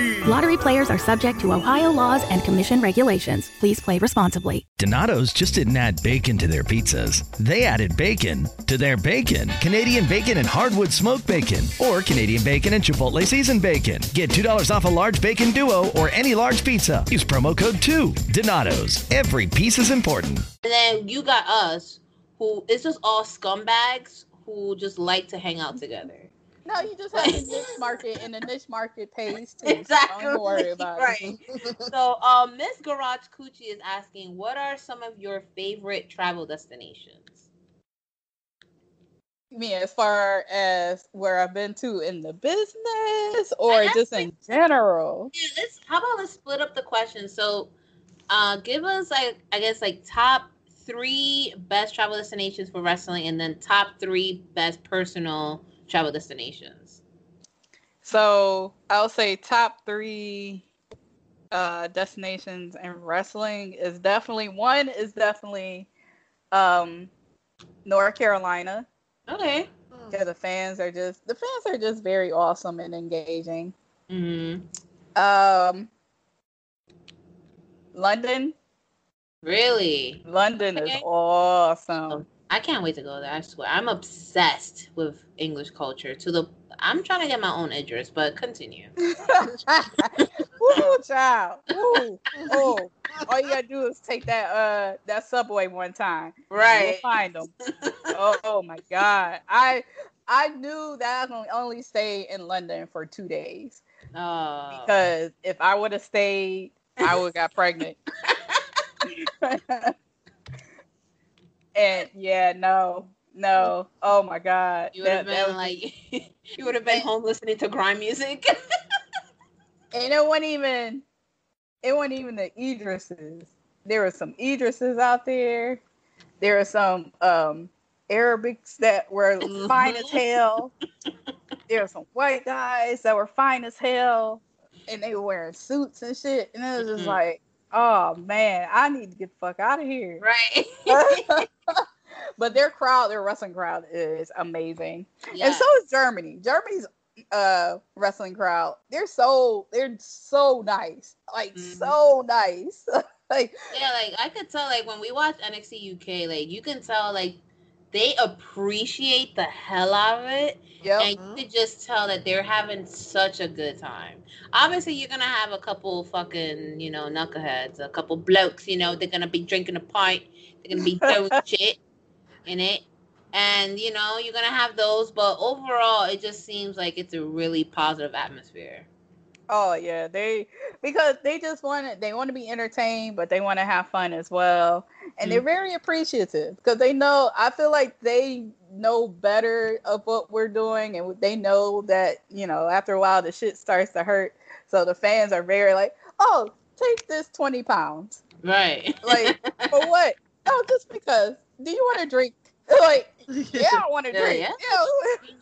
Lottery players are subject to Ohio laws and commission regulations. Please play responsibly. Donato's just didn't add bacon to their pizzas. They added bacon to their bacon. Canadian bacon and hardwood smoked bacon, or Canadian bacon and Chipotle seasoned bacon. Get $2 off a large bacon duo or any large pizza. Use promo code 2. Donato's. Every piece is important. And then you got us, who it's just all scumbags who just like to hang out together. No you just have a niche market and the niche market pays too Exactly. so don't worry about right. it So, um, Miss Garage Coochie is asking, what are some of your favorite travel destinations? You mean as far as where I've been to in the business or just in general? Yeah, let's. How about let's split up the question. So, uh, give us like I guess like top three best travel destinations for wrestling, and then top three best personal travel destinations. So I'll say top three uh, destinations in wrestling is definitely one is definitely um, North Carolina. Okay. Yeah, the fans are just the fans are just very awesome and engaging. Mm-hmm. Um, London. Really? London Okay. is awesome. I can't wait to go there. I swear, I'm obsessed with English culture. To the, I'm trying to get my own Idris, but continue. Woo, child. Woo. Oh, all you gotta do is take that uh that subway one time. Right. You'll find them. oh, oh my god. I I knew that I can only stay in London for two days Oh, because if I would have stayed, I would have got pregnant. and yeah, no, no. Oh my god. you would have been like, you would have been home listening to grime music. And it wasn't even it wasn't even the Idrises. There were some Idrises out there. There were some um Arabics that were fine as hell. There were some white guys that were fine as hell. And they were wearing suits and shit. And it was just Mhm. like, oh man, I need to get the fuck out of here. right. but their crowd, their wrestling crowd is amazing. yeah. And so is Germany. Germany's uh wrestling crowd. They're so they're so nice. Like Mhm. so nice. like yeah, like I could tell, like when we watch NXT UK, like you can tell, like they appreciate the hell out of it. Yep. And you could just tell that they're having such a good time. Obviously, you're gonna have a couple fucking, you know, knuckleheads, a couple blokes, you know, they're gonna be drinking a pint, they're gonna be throwing shit in it. And you know, you're gonna have those, but overall it just seems like it's a really positive atmosphere. Oh yeah, they because they just want to they want to be entertained, but they want to have fun as well, and they're mm. very appreciative because they know. I feel like they know better of what we're doing, and they know that you know after a while the shit starts to hurt. So the fans are very like, oh, take this twenty pounds, Right. like for what? Oh, just because. Do you want to drink? Like, yeah, I want to Yeah, drink.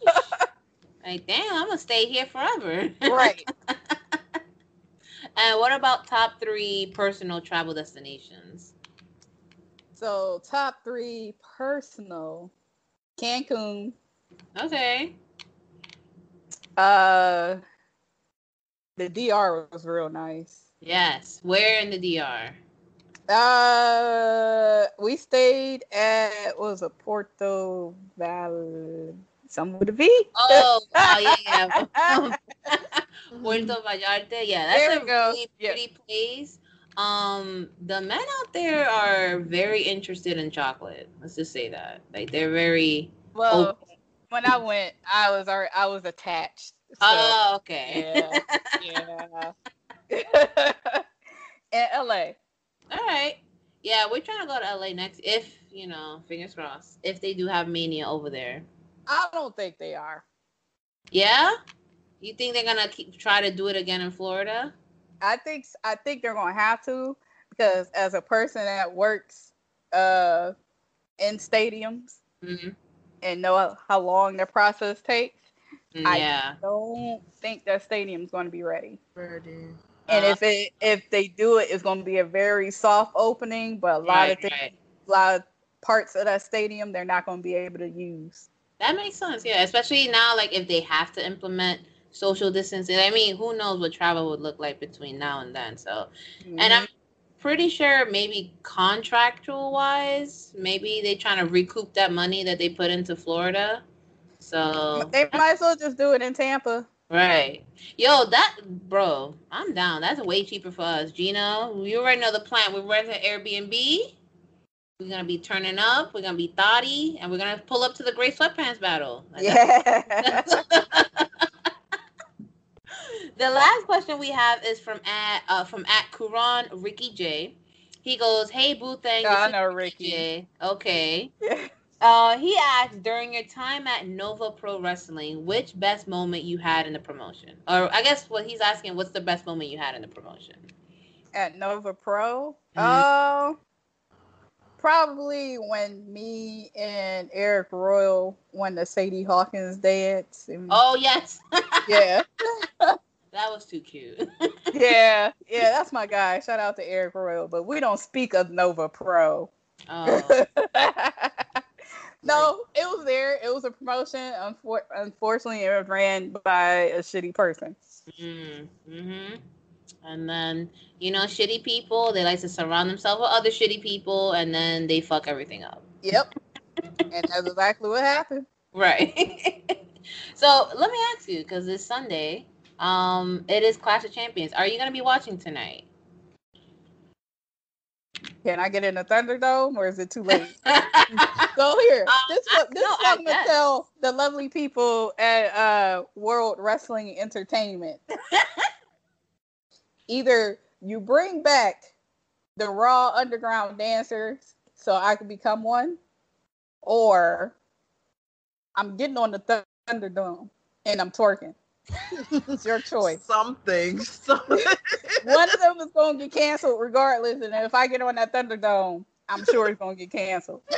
yeah. Like, damn, I'm gonna stay here forever. Right. and what about top three personal travel destinations? So top three personal, Cancun. Okay. Uh, the DR was real nice. Yes. Where in the DR? Uh, we stayed at what was a Porto Val, some a V. Oh, oh yeah, yeah. Puerto Vallarta. Yeah, that's a go. really pretty place. Um, the men out there are very interested in chocolate. Let's just say that. Like they're very Well, when I went, I was already, I was attached. So, Oh, okay. yeah, yeah. In LA. All right. Yeah, we're trying to go to LA next if, you know, fingers crossed. If they do have mania over there. I don't think they are. Yeah? You think they're gonna keep try to do it again in Florida? I think I think they're gonna have to because as a person that works uh in stadiums Mhm. and know how long the process takes, Yeah. I don't think that stadium's going to be ready. Ready. And Uh, if it if they do it, it's going to be a very soft opening. But a lot of things, right. a lot of parts of that stadium, they're not going to be able to use. That makes sense, yeah. Especially now, like if they have to implement social distancing. I mean, who knows what travel would look like between now and then. So, and I'm mm-hmm. pretty sure maybe contractual wise, maybe they're trying to recoup that money that they put into Florida. So They might as well just do it in Tampa. Right. Yo, that bro, I'm down. That's way cheaper for us. Gino, you already know the plan. We're renting Airbnb. We're gonna be turning up. We're gonna be thotty, and we're gonna pull up to the gray Sweatpants battle. Like, Yeah. The last question we have is from at uh, from at Kuran Ricky J. He goes, "Hey Boo Thang, I know Ricky. J. Okay. Uh, he asked during your time at Nova Pro Wrestling, which best moment you had in the promotion, or I guess what he's asking, what's the best moment you had in the promotion? At Nova Pro, Mhm. uh, probably when me and Eric Royal won the Sadie Hawkins dance. and- Oh yes, yeah. that was too cute. yeah, yeah, that's my guy. Shout out to Eric Royal, but we don't speak of Nova Pro. Oh, No, it was there. It was a promotion. Unfor- unfortunately, it was ran by a shitty person. mm, hmm And then you know, shitty people they like to surround themselves with other shitty people, and then they fuck everything up. Yep. and that's exactly what happened. Right. so let me ask you, because it's Sunday, um, it is Clash of Champions. Are you gonna be watching tonight? Can I get in the Thunderdome or is it too late? so here, this I- this no, is I what I'm gonna tell the lovely people at uh, World Wrestling Entertainment. Either you bring back the Raw Underground dancers so I can become one, or I'm getting on the Thunderdome and I'm twerking. it's your choice. Something. One of them is going to get canceled regardless, and if I get on that Thunderdome, I'm sure it's going to get canceled.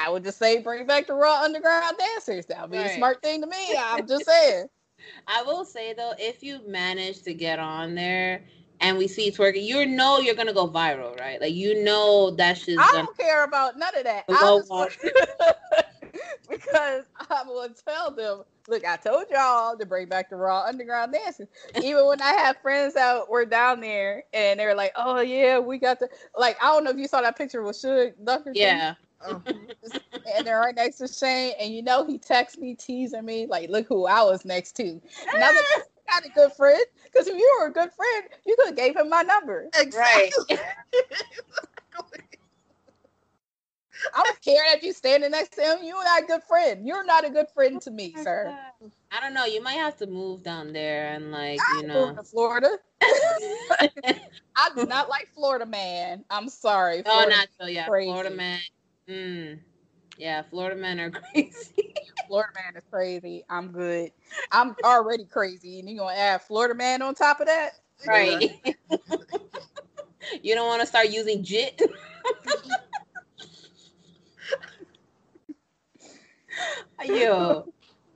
I would just say bring back the Raw Underground dancers. That would be a smart thing to me. I'm just saying. I will say though, if you manage to get on there and we see twerking, you know you're gonna go viral, right? Like you know that shit's I don't care about none of that. I just because I will tell them, look, I told y'all to bring back the Raw Underground dancing. Even when I have friends that were down there and they're like, oh yeah, we got the like. I don't know if you saw that picture with Suge Ducker. Yeah. Oh, and they're right next to Shane, and you know he texts me teasing me like, "Look who I was next to." And I'm like, "Not a good friend." Because if you were a good friend, you could have gave him my number. Exactly. I don't care if you standing next to him. You're not a good friend. You're not a good friend to me, sir. I don't know. You might have to move down there and like you know. to Florida. I do not like Florida man. I'm sorry. Oh, Florida not so. Yeah, crazy. Florida man. Mm. Yeah, Florida men are crazy. Florida man is crazy. I'm good. I'm already crazy, and you're gonna add Florida man on top of that? Right. you don't want to start using JIT. Yo,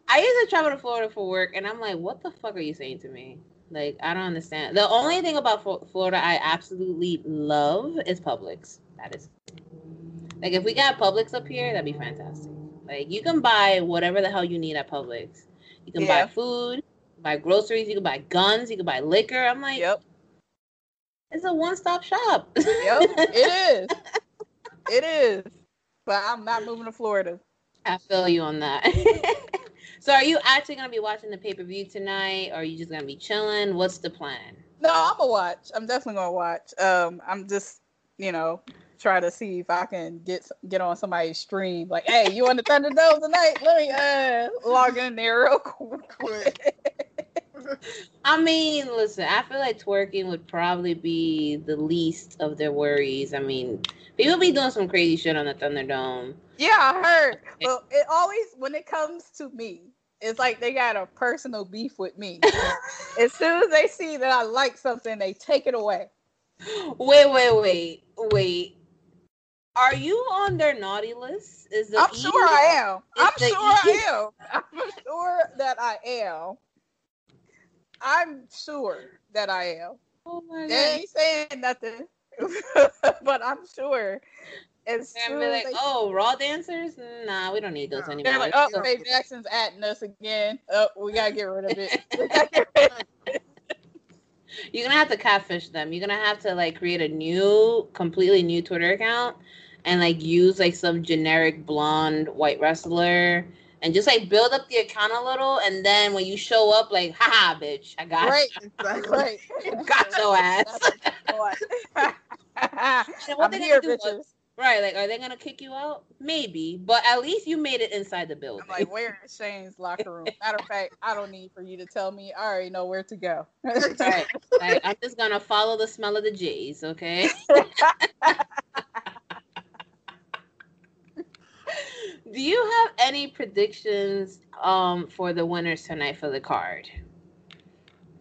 I used to travel to Florida for work, and I'm like, what the fuck are you saying to me? Like, I don't understand. The only thing about Flo- Florida I absolutely love is Publix. That is, like, if we got Publix up here, that'd be fantastic. Like, you can buy whatever the hell you need at Publix. You can Yeah. buy food, buy groceries, you can buy guns, you can buy liquor. I'm like, yep. It's a one-stop shop. Yep, it is. It is. But I'm not moving to Florida. I feel you on that. so, are you actually gonna be watching the pay per view tonight, or are you just gonna be chilling? What's the plan? No, I'm gonna watch. I'm definitely gonna watch. Um, I'm just, you know, try to see if I can get get on somebody's stream. Like, hey, you on the Thunderdome tonight? Let me uh log in there real quick. I mean, listen, I feel like twerking would probably be the least of their worries. I mean, people be doing some crazy shit on the Thunderdome. Yeah, I heard. But it always when it comes to me, it's like they got a personal beef with me. as soon as they see that I like something, they take it away. Wait, wait, wait, wait. Are you on their naughty list? Is the I'm sure I am. I'm sure I E- am. I'm sure that I am. I'm sure that I am. Oh my They ain't saying nothing, but I'm sure. As soon be like, they- oh, raw dancers? Nah, we don't need those anymore. they're like, oh, go." Faye Jackson's atting us again. Oh, we gotta get rid of it. We gotta get rid of it. You're gonna have to catfish them. You're gonna have to like create a new, completely new Twitter account and like use like some generic blonde white wrestler and just like build up the account a little and then when you show up like haha bitch, I got Right, you. right. got your ass. What I'm here, bitches. Right, like are they gonna kick you out? Maybe, but at least you made it inside the building. I'm like, where is Shane's locker room? Matter of fact, I don't need for you to tell me. I already know where to go. right. Like, I'm just gonna follow the smell of the J's, okay? Do you have any predictions um for the winners tonight for the card?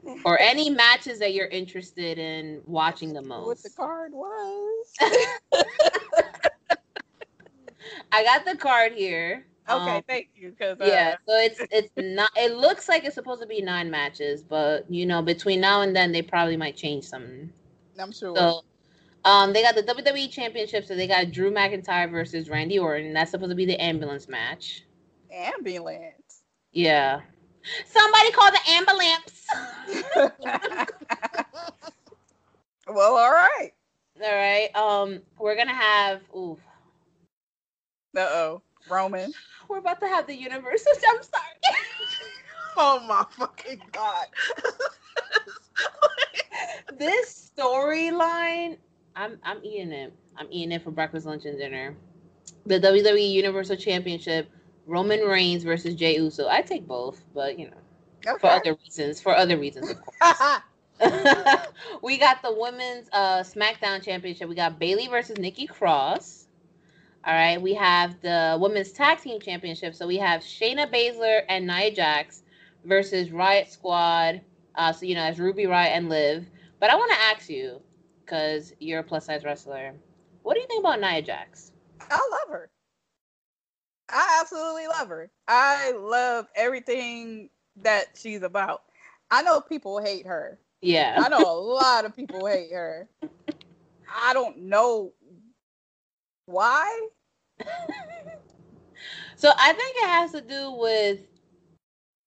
Or any matches that you're interested in watching the most? what the card was. I got the card here. Okay, Um, thank you. Because yeah, so it's it's not. It looks like it's supposed to be nine matches, but you know, between now and then, they probably might change something. I'm sure. So, um, they got the WWE Championship, so they got Drew McIntyre versus Randy Orton. That's supposed to be the ambulance match. ambulance. Yeah. Somebody call the ambulance. well, all right. All right. Um, we're gonna have. Ooh, Uh oh, Roman. we're about to have the Universal. I'm sorry. Oh my fucking god. this storyline, I'm I'm eating it. I'm eating it for breakfast, lunch, and dinner. The WWE Universal Championship, Roman Reigns versus Jey Uso. I take both, but you know, for other reasons. For other reasons, of course. we got the women's uh, SmackDown Championship. We got Bayley versus Nikki Cross. All right. We have the women's tag team championship. So we have Shayna Baszler and Nia Jax versus Riot Squad. Uh, so you know, as Ruby Riot and Liv. But I want to ask you, because you're a plus size wrestler, what do you think about Nia Jax? I love her. I absolutely love her. I love everything that she's about. I know people hate her. Yeah. I know a lot of people hate her. I don't know why. So I think it has to do with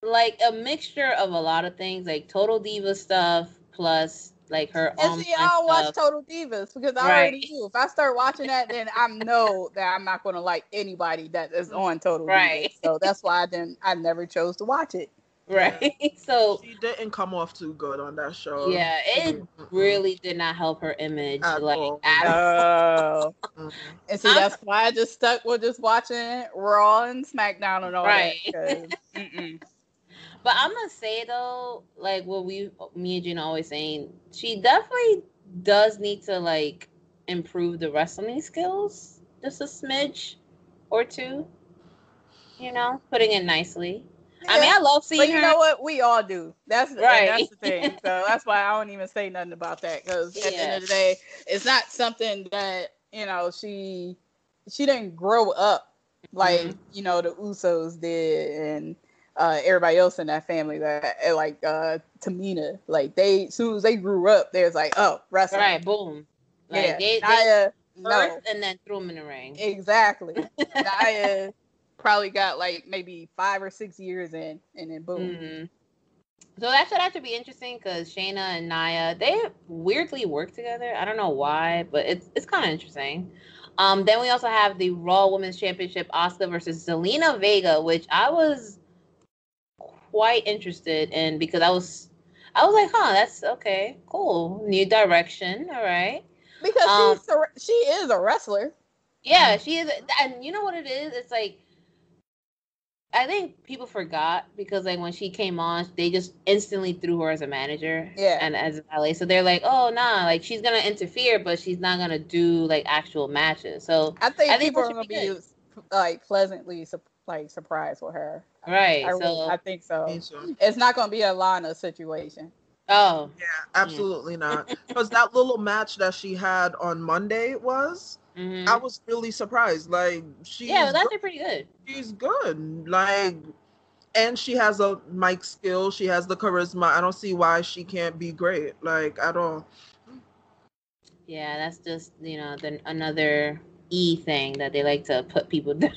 like a mixture of a lot of things, like total diva stuff plus like her And own. see, I don't watch Total Divas because I Right. already knew if I start watching that, then I know that I'm not going to like anybody that is on Total Right. Divas. So that's why I didn't. I never chose to watch it. Right. so she didn't come off too good on that show. Yeah, it really did not help her image. like at Oh. Mm-hmm. And see, that's why I just stuck with just watching Raw and SmackDown and all Right. that. But I'm gonna say though, like what we, me and Gina always saying, she definitely does need to like improve the wrestling skills just a smidge or two. You know, putting it nicely. I mean, I love seeing But you her. know what? We all do. That's Right. That's the thing. So that's why I don't even say nothing about that because at the end of the day, it's not something that you know she she didn't grow up like Mm-hmm. you know the Usos did and uh, everybody else in that family that uh, like uh, Tamina. Like they, as soon as they grew up, they was like, oh, wrestling. Right, boom. Like yeah, they, they Nia, no, and then threw them in the ring. exactly. Nia probably got like maybe five or six years in, and then boom. Mhm. So that should have to be interesting because Shayna and Nia they weirdly work together. I don't know why, but it's it's kind of interesting. Um, then we also have the Raw Women's Championship, Asuka versus Zelina Vega, which I was quite interested in because I was I was like, huh, that's okay, cool, new direction, all right. Because Um, she's a, she is a wrestler. Yeah, she is, and you know what it is? It's like I think people forgot because like when she came on, they just instantly threw her as a manager, Yeah. and as a valet. So they're like, oh nah, like she's gonna interfere, but she's not gonna do like actual matches. So I think I think people are gonna be be like pleasantly su- like surprise with her. Right, I, really- so- I think so. It's not gonna be a Lana situation. Oh, yeah, absolutely not. Because that little match that she had on Monday was, I was really surprised. Like she. Mm-hmm. yeah, that's good. pretty good. she's good. Like, and she has a mic skill. She has the charisma. I don't see why she can't be great. Like I don't. Yeah, that's just you know the another E thing that they like to put people down.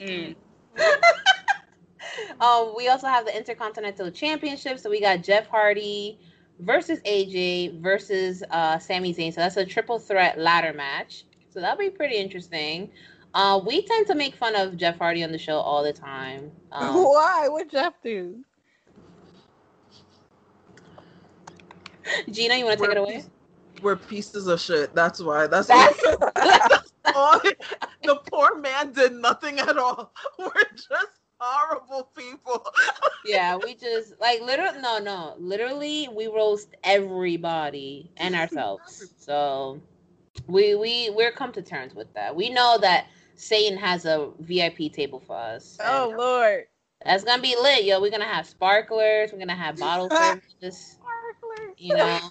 Mm. um, we also have the Intercontinental Championship. So we got Jeff Hardy versus AJ versus uh, Sami Zayn. So that's a triple threat ladder match. So that'll be pretty interesting. Uh, we tend to make fun of Jeff Hardy on the show all the time. Um, Why? What Jeff do? Gina, you want to take it away? We're pieces of shit. That's why. That's, why. That's all. The poor man did nothing at all. We're just horrible people. yeah, we just like literally no, no, literally we roast everybody and ourselves. So we we we're come to terms with that. We know that Satan has a VIP table for us. Oh Lord. That's gonna be lit, yo. We're gonna have sparklers. We're gonna have bottle service. You know.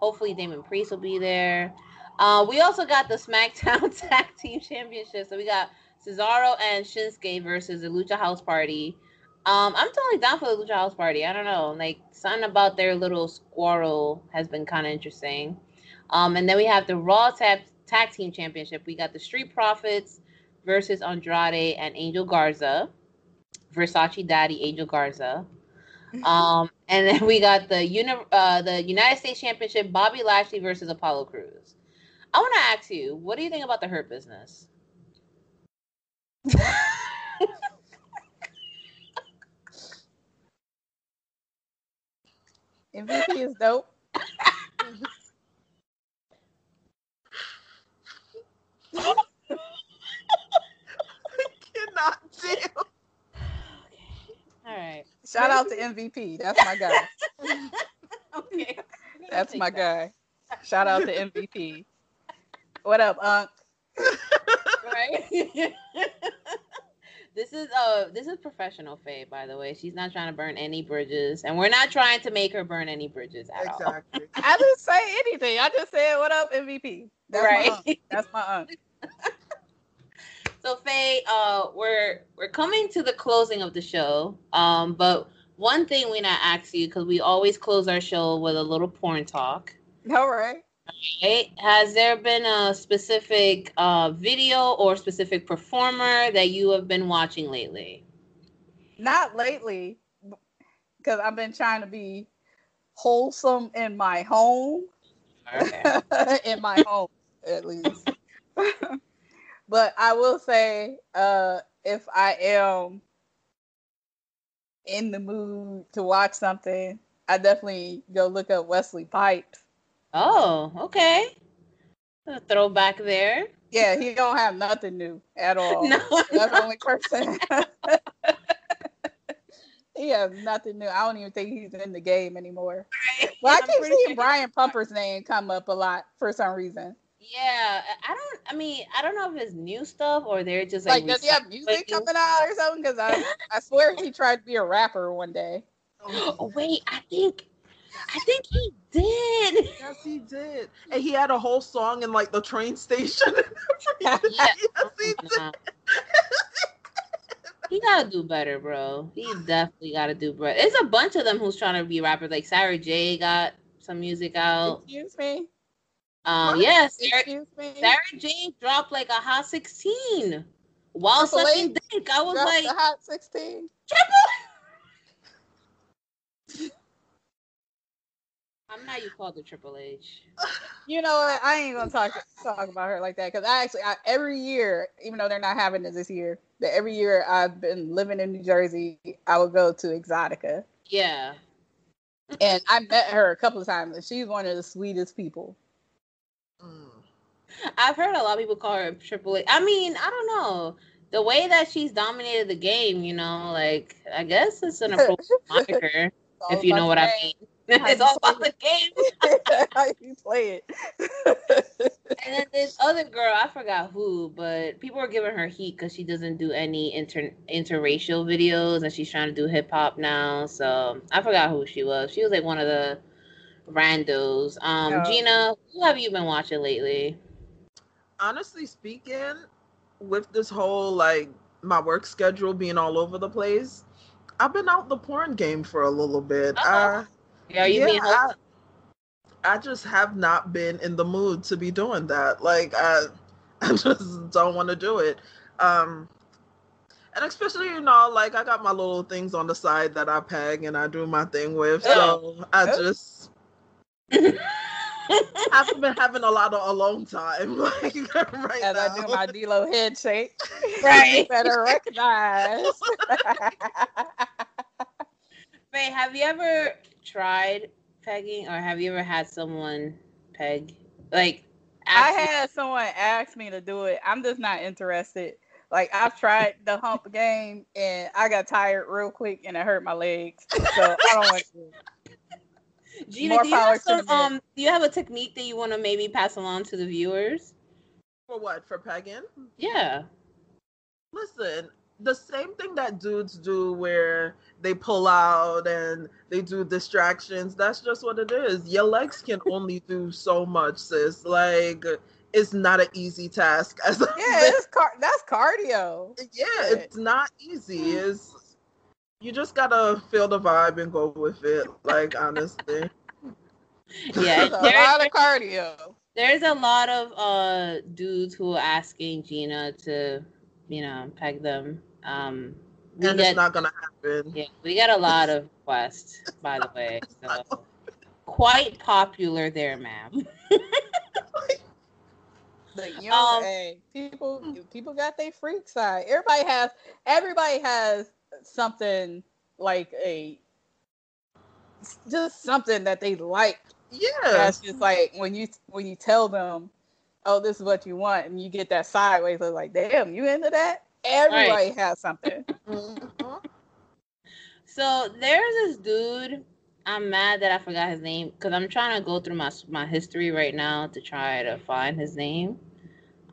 Hopefully, Damian Priest will be there. Uh, we also got the SmackDown Tag Team Championship. So we got Cesaro and Shinsuke versus the Lucha House Party. Um, I'm totally down for the Lucha House Party. I don't know, like something about their little squirrel has been kind of interesting. Um, and then we have the Raw Tag Tag Team Championship. We got the Street Profits versus Andrade and Angel Garza. Versace Daddy Angel Garza. Um, and then we got the uni- uh, the United States Championship, Bobby Lashley versus Apollo Crews. I want to ask you, what do you think about the Hurt Business? MVP is dope. I Cannot deal. All right. Shout out to MVP. That's my guy. okay. That's my guy. Shout out to MVP. What up, Unc? right? this is uh this is professional Faye, by the way. She's not trying to burn any bridges, and we're not trying to make her burn any bridges at all. I didn't say anything. I just said, "What up, MVP?" That's Right. My unc. That's my Unc. So Faye, uh, we're we're coming to the closing of the show. Um, but one thing we not ask you because we always close our show with a little porn talk. All right. Right? Has there been a specific uh, video or specific performer that you have been watching lately? Not lately, because I've been trying to be wholesome in my home. Okay. in my home, at least. but I will say, uh, if I am in the mood to watch something, I definitely go look up Wesley Pipes. Oh, okay. A throwback there. Yeah, he don't have nothing new at all. No, That's the only person. he has nothing new. I don't even think he's in the game anymore. Well, I keep seeing sure- Brian Pumper's name come up a lot for some reason. Yeah, I don't. I mean, I don't know if it's new stuff or they're just like. Like, does he have music coming out or something? Because I, I swear he tried to be a rapper one day. Oh wait, I think, I think he did. Yes, he did. And he had a whole song in like the train station. Yeah. yes, he did. He gotta do better, bro. He definitely gotta do better. There's a bunch of them who's trying to be rappers. Like Sarah Jay got some music out. Excuse me. Um, yeah, Sarah, me. Sarah Jay dropped like a hot sixteen while Triple sucking H dick. I was like, the hot sixteen. I'm not you called the Triple H. You know what? I ain't gonna talk talk about her like that because I actually I, every year, even though they're not having it this year, but every year I've been living in New Jersey, I would go to Exxxotica, Yeah. and I met her a couple of times, and she's one of the sweetest people. Mm. I've heard a lot of people call her Triple H. I mean, I don't know. The way that she's dominated the game, you know, like I guess it's an appropriate moniker, if you know what I mean. It's all about the game. How you play it? And then this other girl, I forgot who, but people are giving her heat because she doesn't do any inter interracial videos, and she's trying to do hip hop now. So I forgot who she was. She was like one of the randos. Um, Oh. Gina, who have you been watching lately? honestly speaking, with this whole like my work schedule being all over the place, I've been out the porn game for a little bit. Uh, Yeah, you being I. I just have not been in the mood to be doing that. Like I, I just don't want to do it. Um, and especially you know, like I got my little things on the side that I peg and I do my thing with. So I Oh. just haven't been having a lot of alone time. Like right As now. I do my D-Lo head shake, Right. you better recognize. Faye, have you ever tried pegging, or have you ever had someone peg? Like, I ask you- had someone ask me to do it. I'm just not interested. Like I've tried the hump game and I got tired real quick and it hurt my legs. So I don't want to. Gina, more do you power have some, um, do you have a technique that you want to maybe pass along to the viewers? For what? For pegging? Yeah. Listen, the same thing that dudes do where they pull out and they do distractions, that's just what it is. Your legs can only do so much, sis. Like it's not an easy task as a Yeah, it's car- that's cardio. yeah, it's not easy. It's you just gotta feel the vibe and go with it. Like honestly. Yeah, It's a lot of cardio. There's a lot of uh dudes who are asking Gina to, you know, peg them. Um, we and get, it's not gonna happen. yeah, we get a lot of requests, by the way. So quite popular there, ma'am. Like, you know, Um, hey, people people got their freak side. Everybody has everybody has something like a just something that they like. Yeah. That's just like when you when you tell them, oh, this is what you want, and you get that sideways look like, damn, you into that? Everybody has something. So there's this dude. I'm mad that I forgot his name because I'm trying to go through my my history right now to try to find his name.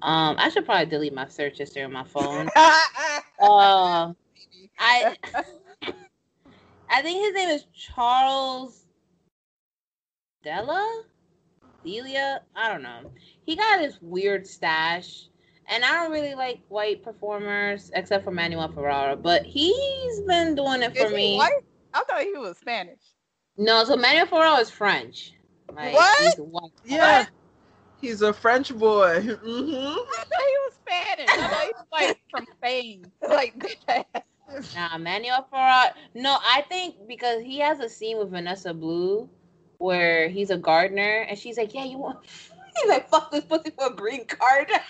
Um, I should probably delete my search history on my phone. uh, I I think his name is Charles Della, Delia. I don't know. He got this weird stash, and I don't really like white performers except for Manuel Ferrara, but he's been doing it for Is he me. white? I thought he was Spanish. No, so Manuel Ferrara is French. Like, What? he's white. Yeah. He's a French boy. hmm I thought he was Spanish. I thought he was like from Spain. Like Nah, Manuel Ferrara. No, I think because he has a scene with Vanessa Blue where he's a gardener and she's like, "Yeah, you want." He's like, "Fuck this pussy for a green card."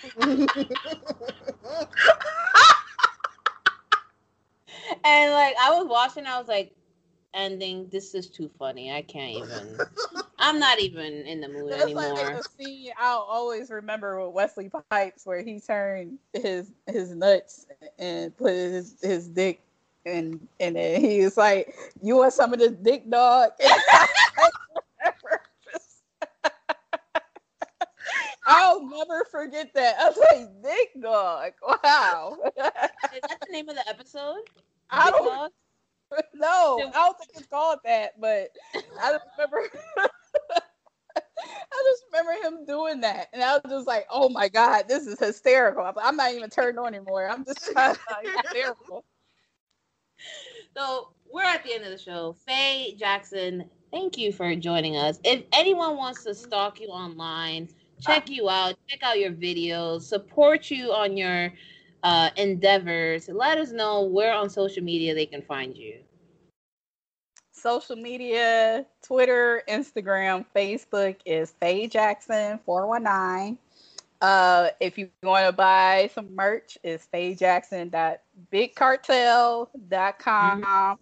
and like I was watching, I was like, ending. This is too funny. I can't even. I'm not even in the mood That's anymore. like a scene I'll always remember with Wesley Pipes where he turned his his nuts and put his his dick and and then he was like, "You want some of this dick, dog?" never forget that. I was like, "Dick, dog." Wow. Is that the name of the episode? I Dick don't Dog? no, I don't think it's called that, but I just remember. I just remember him doing that, and I was just like, "Oh my god, this is hysterical!" I'm- not even turned on anymore. I'm just trying to like, hysterical. So we're at the end of the show. Faye Jackson, thank you for joining us. If anyone wants to stalk you online, check you out, check out your videos, support you on your uh, endeavors, let us know where on social media they can find you. Social media, Twitter, Instagram, Facebook is Faye Jackson four one nine. Uh, if you want to buy some merch, it's fayejackson.bigcartel.com.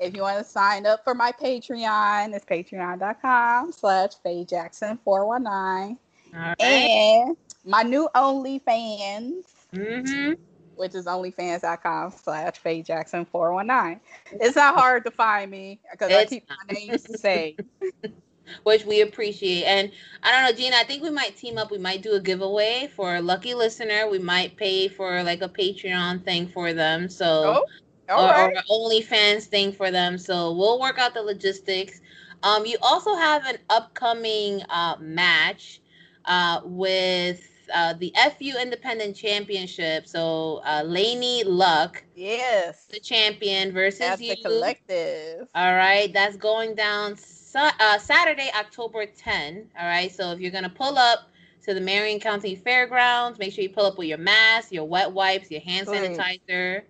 If you want to sign up for my Patreon, it's patreon.com slash fayejackson419. And my new OnlyFans, Mm-hmm. which is onlyfans.com slash Faye Jackson 419. It's not hard to find me because I keep my name the same. which we appreciate. And I don't know, Gina, I think we might team up. We might do a giveaway for a lucky listener. We might pay for like a Patreon thing for them. So, Oh, or, right. or OnlyFans thing for them. So we'll work out the logistics. Um, you also have an upcoming uh, match uh, with uh, the FU Independent Championship. So uh, Laynie Luck, Yes. the champion, versus As you. the collective. All right, that's going down uh, Saturday, October 10. All right, so if you're gonna pull up to the Marion County Fairgrounds, make sure you pull up with your mask, your wet wipes, your hand Please. sanitizer,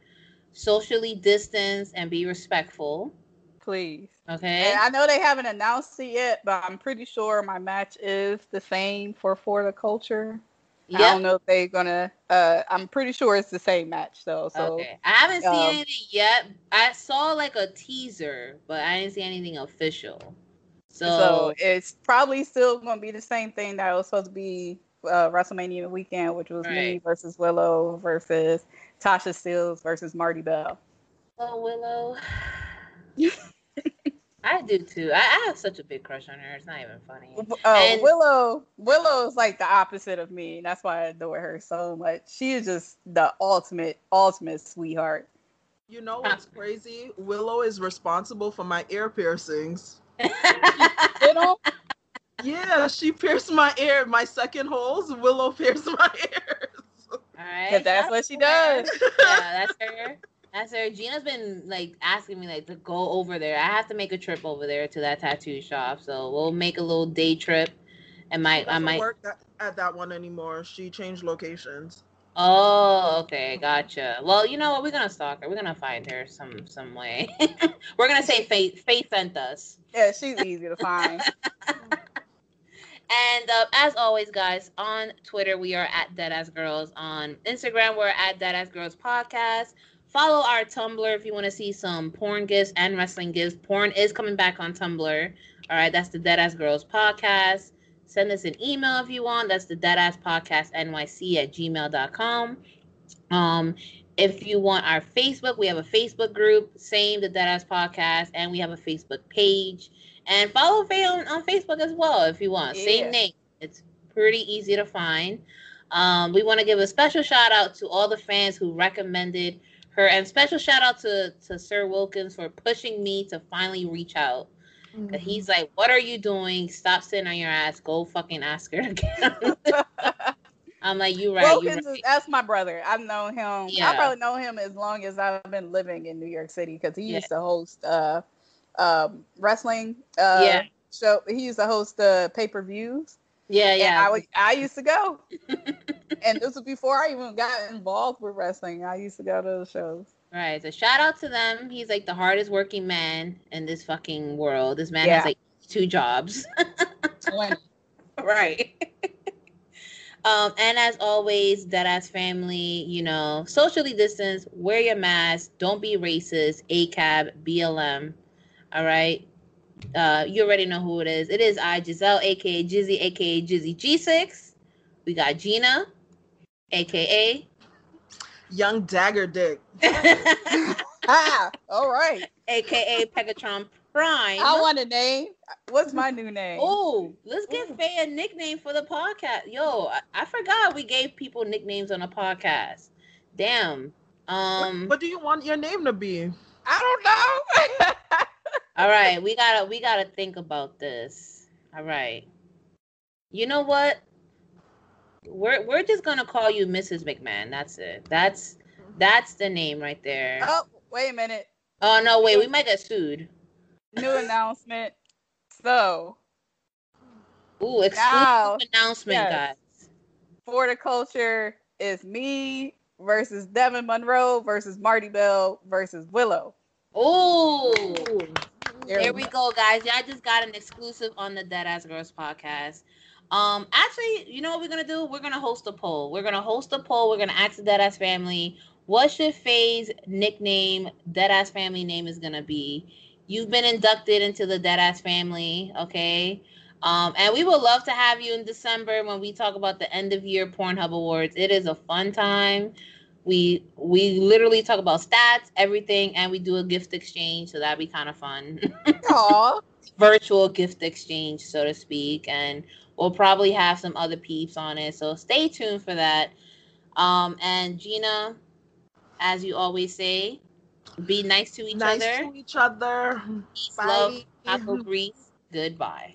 socially distance, and be respectful. Please. Okay. And I know they haven't announced it yet, but I'm pretty sure my match is the same for For the Culture. I don't know if they're gonna. Uh, I'm pretty sure it's the same match though. So okay. I haven't seen um, anything yet. I saw like a teaser, but I didn't see anything official. So, So it's probably still going to be the same thing that was supposed to be uh, WrestleMania weekend, which was me versus Willow versus Tasha Steelz versus Marti Belle. oh Willow. I do too. I, I have such a big crush on her. It's not even funny. Uh, And- Willow, Willow is like the opposite of me. That's why I adore her so much. She is just the ultimate, ultimate sweetheart. You know what's crazy? Willow is responsible for my ear piercings. You know? Yeah, she pierced my ear. My second holes, Willow pierced my ears. All right. Because that's what she does. yeah, that's her. That's her. Gina's been like asking me like to go over there. I have to make a trip over there to that tattoo shop. So we'll make a little day trip. And might I doesn't might work that, at that one anymore. She changed locations. Oh, okay, gotcha. Well, you know what? We're gonna stalk her. We're gonna find her some some way. We're gonna say Faith Faith sent us. Yeah, she's easy to find. And uh, as always, guys, on Twitter we are at Deadass Girls. On Instagram we're at Deadass Girls Podcast. Follow our Tumblr if you want to see some porn gifs and wrestling gifs. Porn is coming back on Tumblr. All right, that's the Deadass Girls Podcast. Send us an email if you want. That's the Deadass Podcast NYC at gmail.com. Um, if you want our Facebook, we have a Facebook group, same the Deadass Podcast, and we have a Facebook page. And follow Faye on, on Facebook as well if you want. Yeah. Same name. It's pretty easy to find. Um, we want to give a special shout out to all the fans who recommended her, and special shout out to to Sir Wilkins for pushing me to finally reach out. 'Cause He's like, "What are you doing? Stop sitting on your ass. Go fucking ask her again." I'm like, "You right? You Wilkins right." is, that's my brother. I've known him. Yeah. I probably know him as long as I've been living in New York City because he Yeah. used to host uh, um, wrestling. Uh, Yeah. show. He used to host the pay per views. Yeah, And yeah. I would, I used to go. and this was before I even got involved with wrestling. I used to go to those shows. Right. So shout out to them. He's like the hardest working man in this fucking world. This man Yeah. has like two jobs. right. um, and as always, Deadass family, you know, socially distance, wear your mask, don't be racist, ACAB, BLM. All right. Uh, you already know who it is. It is I, Giselle, aka Jizzy, aka Jizzy G6. We got Gina, aka Young Dagger Dick. ah, all right. aka Pegatron Prime. I want a name. What's my new name? Oh, let's give Faye a nickname for the podcast. Yo, I, I forgot we gave people nicknames on a podcast. Damn. Um What do you want your name to be? I don't know. all right, we gotta we gotta think about this. All right. You know what? We're we're just gonna call you Mrs. McMahon. That's it. That's that's the name right there. oh, wait a minute. Oh no, wait, we might get sued. New announcement. So, Ooh, exclusive Now, announcement, yes. guys. for the culture is me versus Devin Monroe versus Marti Belle versus Willow. Ooh. There There we we go, guys. Y'all just got an exclusive on the Dead Ass Girls podcast. Um, actually, you know what we're gonna do? We're gonna host a poll. We're gonna host a poll. We're gonna ask the Dead Ass family what should Faye's nickname, Dead Ass family name is gonna be. You've been inducted into the Dead Ass family, okay? Um, and we would love to have you in December when we talk about the end of year Pornhub Awards. It is a fun time. We we literally talk about stats, everything, and we do a gift exchange, so that'd be kind of fun. Aw. Virtual gift exchange, so to speak, and we'll probably have some other peeps on it. So stay tuned for that. Um, and Gina, as you always say, be nice to each nice other. Nice to each other. Peace, Bye. love, apple grease. Goodbye.